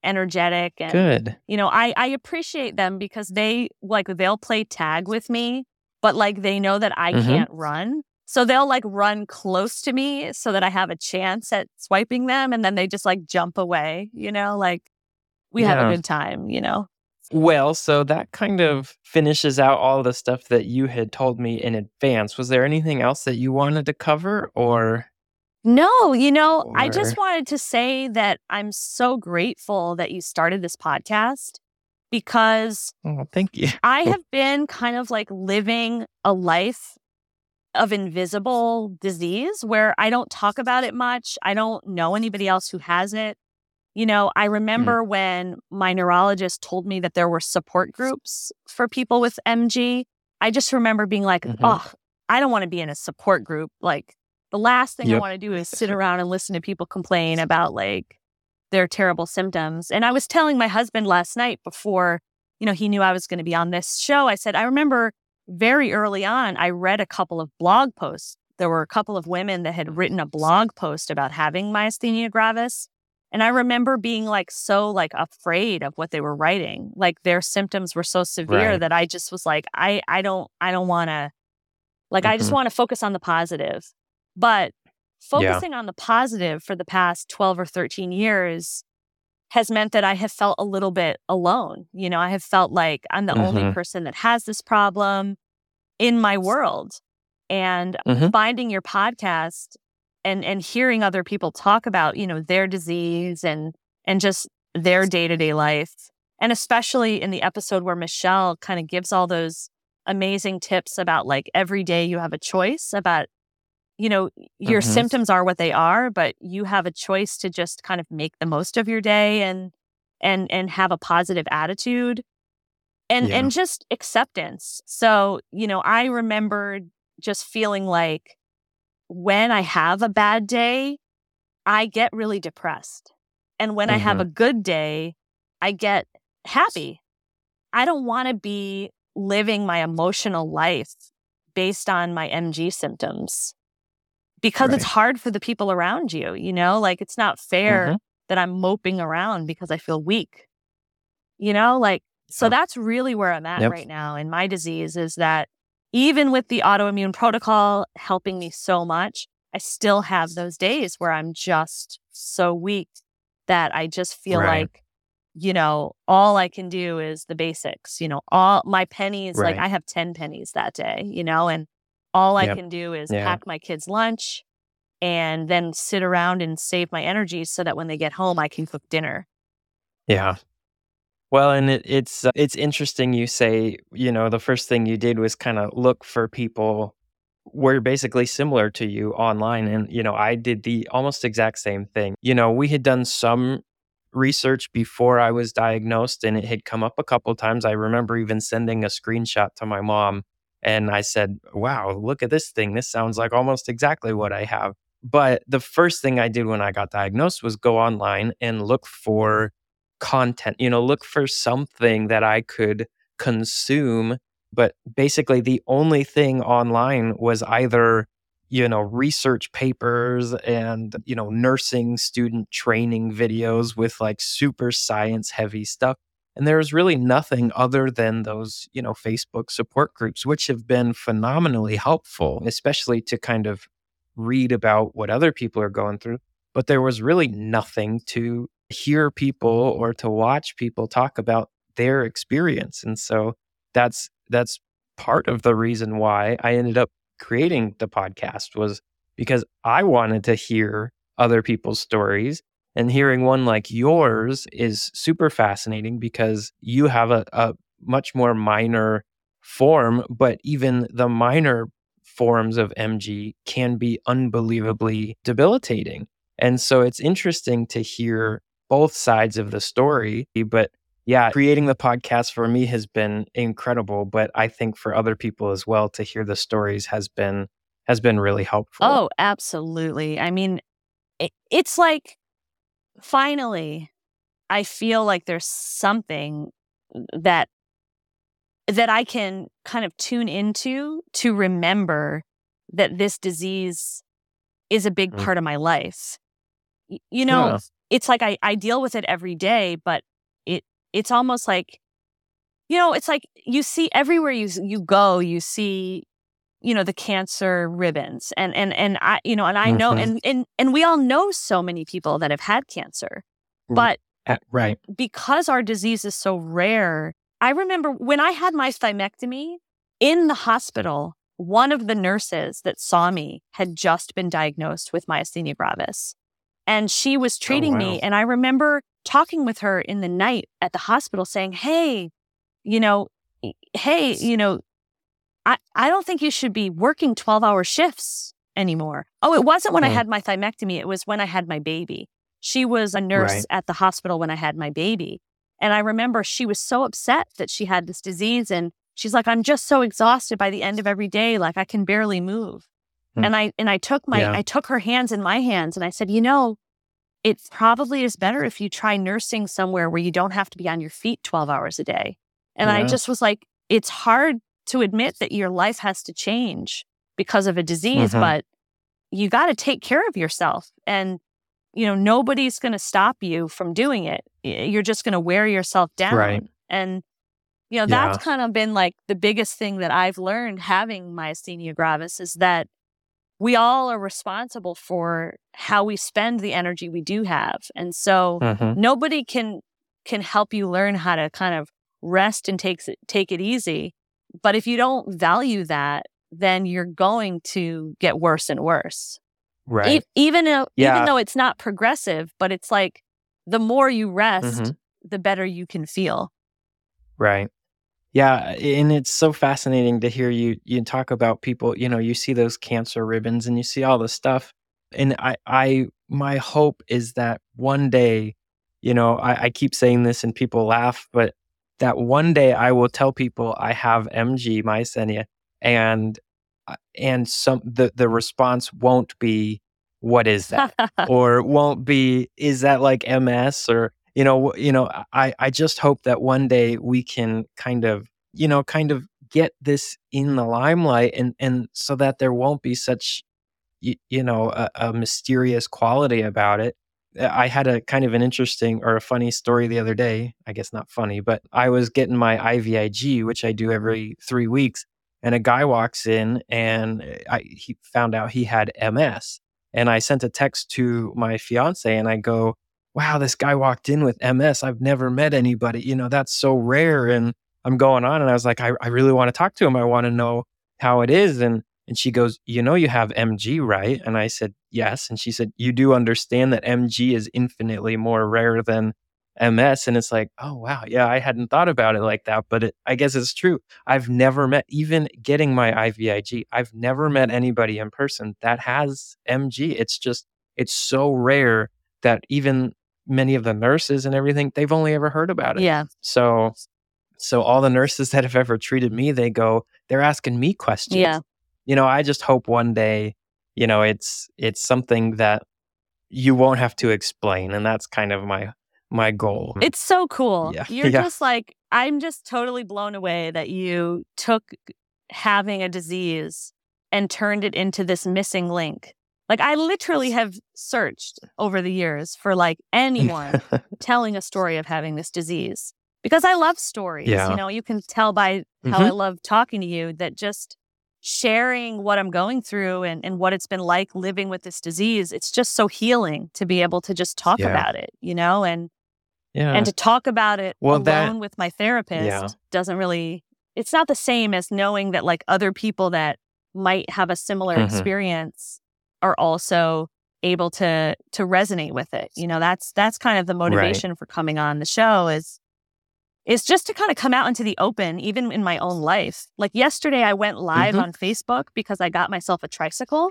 [SPEAKER 2] Energetic and
[SPEAKER 1] Good.
[SPEAKER 2] You know, I I appreciate them because they like they'll play tag with me, but like they know that I mm-hmm. can't run. So they'll like run close to me so that I have a chance at swiping them and then they just like jump away, you know, like we yeah. have a good time, you know.
[SPEAKER 1] Well, so that kind of finishes out all the stuff that you had told me in advance. Was there anything else that you wanted to cover or
[SPEAKER 2] no, you know, or... I just wanted to say that I'm so grateful that you started this podcast because
[SPEAKER 1] oh, thank you. (laughs)
[SPEAKER 2] I have been kind of like living a life of invisible disease where I don't talk about it much. I don't know anybody else who has it. You know, I mm. remember mm. when my neurologist told me that there were support groups for people with MG. I just remember being like, mm-hmm. oh, I don't want to be in a support group. Like, the last thing yep. I want to do is sit around and listen to people complain about like their terrible symptoms. And I was telling my husband last night before, you know, he knew I was going to be on this show. I said, I remember very early on, I read a couple of blog posts. There were a couple of women that had written a blog post about having myasthenia gravis. And I remember being like so like afraid of what they were writing. Like their symptoms were so severe right. that I just was like, I I don't I don't want to like mm-hmm. I just mm-hmm. want to focus on the positive. But focusing yeah. on the positive for the past 12 or 13 years has meant that I have felt a little bit alone. You know, I have felt like I'm the mm-hmm. only person that has this problem in my world. And mm-hmm. finding your podcast and and hearing other people talk about, you know, their disease and and just their day-to-day life. And especially in the episode where Michelle kind of gives all those amazing tips about like every day you have a choice about you know, your mm-hmm. symptoms are what they are, but you have a choice to just kind of make the most of your day and and and have a positive attitude and yeah. and just acceptance. So, you know, I remember just feeling like when I have a bad day, I get really depressed. And when mm-hmm. I have a mm-hmm. good day, I get happy. I don't want to be living my emotional life based on my MG symptoms because right. it's hard for the people around you, you know? Like it's not fair mm-hmm. that I'm moping around because I feel weak. You know, like so that's really where I'm at yep. right now in my disease is that even with the autoimmune protocol helping me so much, I still have those days where I'm just so weak that I just feel right. like you know, all I can do is the basics, you know, all my pennies, right. like I have 10 pennies that day, you know, and all I can do is yeah. pack my kids' lunch and then sit around and save my energy so that when they get home, I can cook dinner.
[SPEAKER 1] Yeah. Well, and it, it's uh, it's interesting you say, you know, the first thing you did was kind of look for people were basically similar to you online and you know, I did the almost exact same thing. You know, we had done some research before I was diagnosed and it had come up a couple times. I remember even sending a screenshot to my mom and I said, wow, look at this thing. This sounds like almost exactly what I have. But the first thing I did when I got diagnosed was go online and look for content, you know, look for something that I could consume. But basically, the only thing online was either, you know, research papers and, you know, nursing student training videos with like super science heavy stuff And there was really nothing other than those, you know, Facebook support groups, which have been phenomenally helpful, especially to kind of read about what other people are going through. But there was really nothing to hear people or to watch people talk about their experience. And so that's that's part of the reason why I ended up creating the podcast was because I wanted to hear other people's stories and hearing one like yours is super fascinating because you have a, a much more minor form, but even the minor forms of MG can be unbelievably debilitating. And so it's interesting to hear both sides of the story. But yeah, creating the podcast for me has been incredible, but I think for other people as well to hear the stories has been has been really helpful.
[SPEAKER 2] Oh, absolutely. I mean, it, it's like finally I feel like there's something that that I can kind of tune into to remember that this disease is a big mm. part of my life. You know, yeah. it's like I, I deal with it every day, but it it's almost like you know, it's like you see everywhere you you go, you see you know the cancer ribbons and and and I you know and I know mm-hmm. and and and we all know so many people that have had cancer. But
[SPEAKER 1] right.
[SPEAKER 2] Because our disease is so rare, I remember when I had my thymectomy in the hospital, one of the nurses that saw me had just been diagnosed with myasthenia gravis. And she was oh, treating oh, wow. me. And I remember talking with her in the night at the hospital saying, Hey, you know, hey, you know, I, I don't think you should be working 12 hour shifts anymore. Oh, it wasn't when I had my thymectomy. It was when I had my baby. She was a nurse right. at the hospital when I had my baby. And I remember she was so upset that she had this disease. And she's like, I'm just so exhausted by the end of every day. Like I can barely move. Hmm. And I, and I took my, yeah. I took her hands in my hands and I said, you know, it probably is better if you try nursing somewhere where you don't have to be on your feet 12 hours a day. And yeah. I just was like, it's hard to admit that your life has to change because of a disease, mm-hmm. but you got to take care of yourself. And, you know, nobody's going to stop you from doing it. You're just going to wear yourself down. Right. And, you know, that's yeah. kind of been like the biggest thing that I've learned having myasthenia gravis is that we all are responsible for how we spend the energy we do have. And so mm-hmm. nobody can can help you learn how to kind of rest and takes it take it easy but if you don't value that, then you're going to get worse and worse.
[SPEAKER 1] Right. E-
[SPEAKER 2] even though, yeah. even though it's not progressive, but it's like the more you rest, mm-hmm. the better you can feel.
[SPEAKER 1] Right. Yeah, and it's so fascinating to hear you you talk about people, you know, you see those cancer ribbons and you see all the stuff. And I I my hope is that one day, you know, I, I keep saying this and people laugh, but that one day I will tell people I have MG myasthenia and uh, and some the the response won't be what is that? (laughs) or won't be is that like MS or you know you know I I just hope that one day we can kind of you know kind of get this in the limelight and and so that there won't be such you, you know a, a mysterious quality about it I had a kind of an interesting or a funny story the other day. I guess not funny, but I was getting my IVIG, which I do every three weeks, and a guy walks in and eh, I, he found out he had MS. And I sent a text to my fiance and I go, wow, this guy walked in with MS. I've never met anybody. You know, that's so rare. And I'm going on. And I was like, I, I really want to talk to him. I want to know how it is. And and she goes, You know, you have MG, right? And I said, Yes. And she said, You do understand that MG is infinitely more rare than MS. And it's like, Oh, wow. Yeah, I hadn't thought about it like that. But it, I guess it's true. I've never met, even getting my IVIG, I've never met anybody in person that has MG. It's just, it's so rare that even many of the nurses and everything, they've only ever heard about it.
[SPEAKER 2] Yeah.
[SPEAKER 1] So, so all the nurses that have ever treated me, they go, they're asking me questions.
[SPEAKER 2] Yeah
[SPEAKER 1] you know, I just hope one day, you know, it's it's something that you won't have to explain, and that's kind of my my goal.
[SPEAKER 2] It's so cool. Yeah. You're (laughs) yeah. just like I'm just totally blown away that you took having a disease and turned it into this missing link. Like I literally have searched over the years for like anyone (laughs) telling a story of having this disease. because I love stories.
[SPEAKER 1] Yeah.
[SPEAKER 2] You know, you can tell by how I
[SPEAKER 1] Mhm.
[SPEAKER 2] love talking to you that just sharing what I'm going through and, and what it's been like living with this disease, it's just so healing to be able to just talk
[SPEAKER 1] Yeah.
[SPEAKER 2] about it, you know, and
[SPEAKER 1] Yeah.
[SPEAKER 2] and to talk about it
[SPEAKER 1] Well,
[SPEAKER 2] alone
[SPEAKER 1] that-
[SPEAKER 2] with my therapist
[SPEAKER 1] Yeah.
[SPEAKER 2] doesn't really it's not the same as knowing that like other people that might have a similar
[SPEAKER 1] Mhm.
[SPEAKER 2] experience are also able to to resonate with it you know that's that's kind of the motivation for coming on the show is is just to kind of come out into the open even in my own life like yesterday i went live
[SPEAKER 1] Mhm.
[SPEAKER 2] on facebook because i got myself a tricycle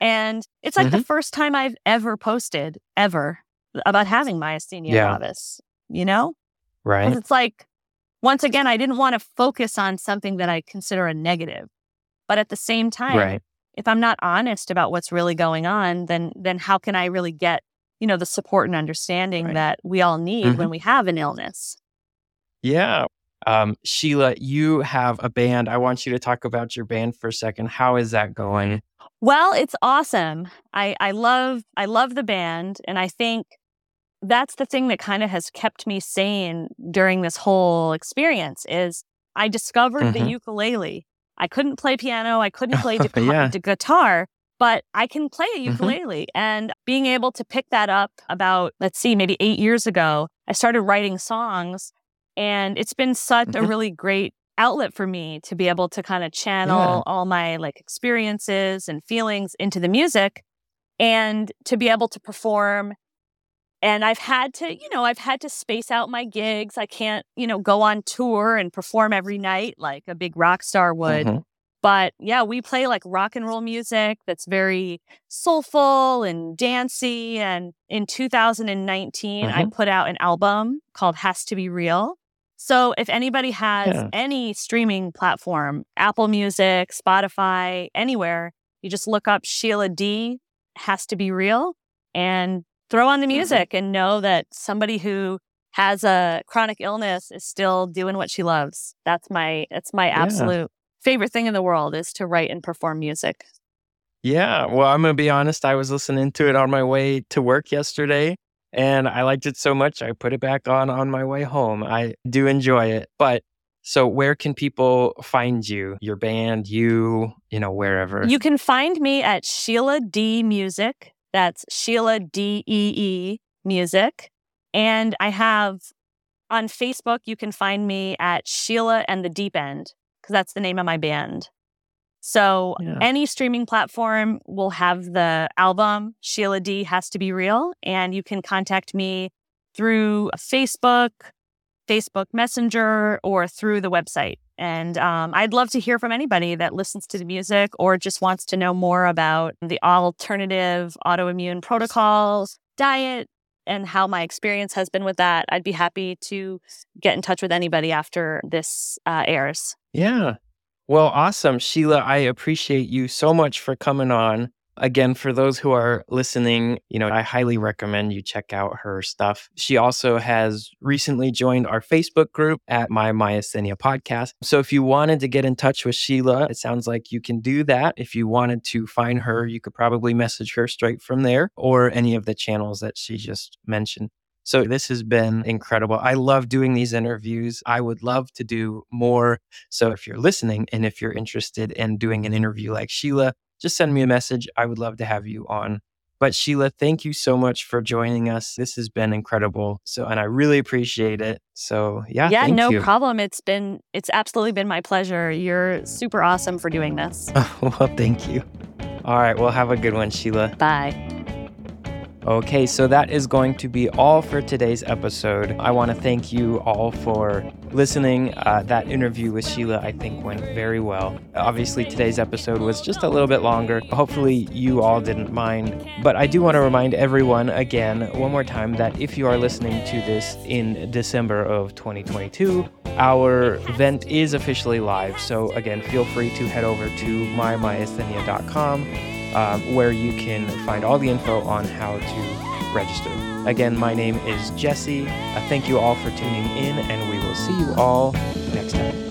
[SPEAKER 2] and it's like the
[SPEAKER 1] Mm-hmm.
[SPEAKER 2] first time i've ever posted ever about having myasthenia
[SPEAKER 1] Yeah.
[SPEAKER 2] gravis you know
[SPEAKER 1] right.
[SPEAKER 2] it's like, once again, I didn't want to focus on something that I consider a negative. But at the same time,
[SPEAKER 1] Right.
[SPEAKER 2] if I'm not honest about what's really going on, then then how can I really get, you know, the support and understanding
[SPEAKER 1] Right.
[SPEAKER 2] that we all need
[SPEAKER 1] Mhm.
[SPEAKER 2] when we have an illness?
[SPEAKER 1] Yeah. Um, Sheila, you have a band. I want you to talk about your band for a second. How is that going?
[SPEAKER 2] Well, it's awesome. I I love I love the band and I think that's the thing that kind of has kept me sane during this whole experience is I discovered the
[SPEAKER 1] Mhm.
[SPEAKER 2] ukulele. I couldn't play piano, I couldn't play (laughs) the
[SPEAKER 1] Yeah.
[SPEAKER 2] the guitar, but I can play a
[SPEAKER 1] Mhm.
[SPEAKER 2] ukulele and being able to pick that up about let's see maybe 8 years ago, I started writing songs and it's been such a
[SPEAKER 1] Mhm.
[SPEAKER 2] really great outlet for me to be able to kind of channel
[SPEAKER 1] Yeah.
[SPEAKER 2] all my like experiences and feelings into the music and to be able to perform and I've had to, you know, I've had to space out my gigs. I can't, you know, go on tour and perform every night like a big rock star would.
[SPEAKER 1] Mhm.
[SPEAKER 2] But yeah, we play like rock and roll music that's very soulful and dancey. And in 2019, I
[SPEAKER 1] Mhm.
[SPEAKER 2] put out an album called Has to Be Real. So if anybody has
[SPEAKER 1] Yeah.
[SPEAKER 2] any streaming platform, Apple Music, Spotify, anywhere, you just look up Sheila Dee Has to Be Real and throw on the
[SPEAKER 1] Mm-hmm.
[SPEAKER 2] music and know that somebody who has a chronic illness is still doing what she loves. That's my that's my
[SPEAKER 1] Yeah.
[SPEAKER 2] absolute favorite thing in the world is to write and perform music.
[SPEAKER 1] Yeah. Well, I'm going to be honest. I was listening to it on my way to work yesterday and I liked it so much. I put it back on on my way home. I do enjoy it. But so where can people find you, your band, you, you know, wherever?
[SPEAKER 2] You can find me at Sheila Dee Music. That's Sheila D E E Music. And I have on Facebook, you can find me at Sheila and the Deep End, because that's the name of my band. So
[SPEAKER 1] Yeah.
[SPEAKER 2] any streaming platform will have the album Sheila Dee Has to Be Real. And you can contact me through Facebook, Facebook Messenger, or through the website. And um, I'd love to hear from anybody that listens to the music or just wants to know more about the alternative autoimmune protocols, diet, and how my experience has been with that. I'd be happy to get in touch with anybody after this uh, airs.
[SPEAKER 1] Yeah. Well, awesome. Sheila, I appreciate you so much for coming on. Again, for those who are listening, you know, I highly recommend you check out her stuff. She also has recently joined our Facebook group at My Myasthenia Podcast. So if you wanted to get in touch with Sheila, it sounds like you can do that. If you wanted to find her, you could probably message her straight from there or any of the channels that she just mentioned. So this has been incredible. I love doing these interviews. I would love to do more. So if you're listening and if you're interested in doing an interview like Sheila, just send me a message. I would love to have you on. But Sheila, thank you so much for joining us. This has been incredible. So, and I really appreciate it. So, yeah,
[SPEAKER 2] yeah, no
[SPEAKER 1] you.
[SPEAKER 2] problem. It's been, it's absolutely been my pleasure. You're super awesome for doing this. (laughs)
[SPEAKER 1] well, thank you. All right. Well, have a good one, Sheila.
[SPEAKER 2] Bye.
[SPEAKER 1] Okay, so that is going to be all for today's episode. I want to thank you all for listening. Uh, that interview with Sheila, I think, went very well. Obviously, today's episode was just a little bit longer. Hopefully, you all didn't mind. But I do want to remind everyone again, one more time, that if you are listening to this in December of 2022, our event is officially live. So, again, feel free to head over to mymyasthenia.com um, where you can find all the info on how to register. Again, my name is Jesse. Uh, thank you all for tuning in, and we will see you all next time.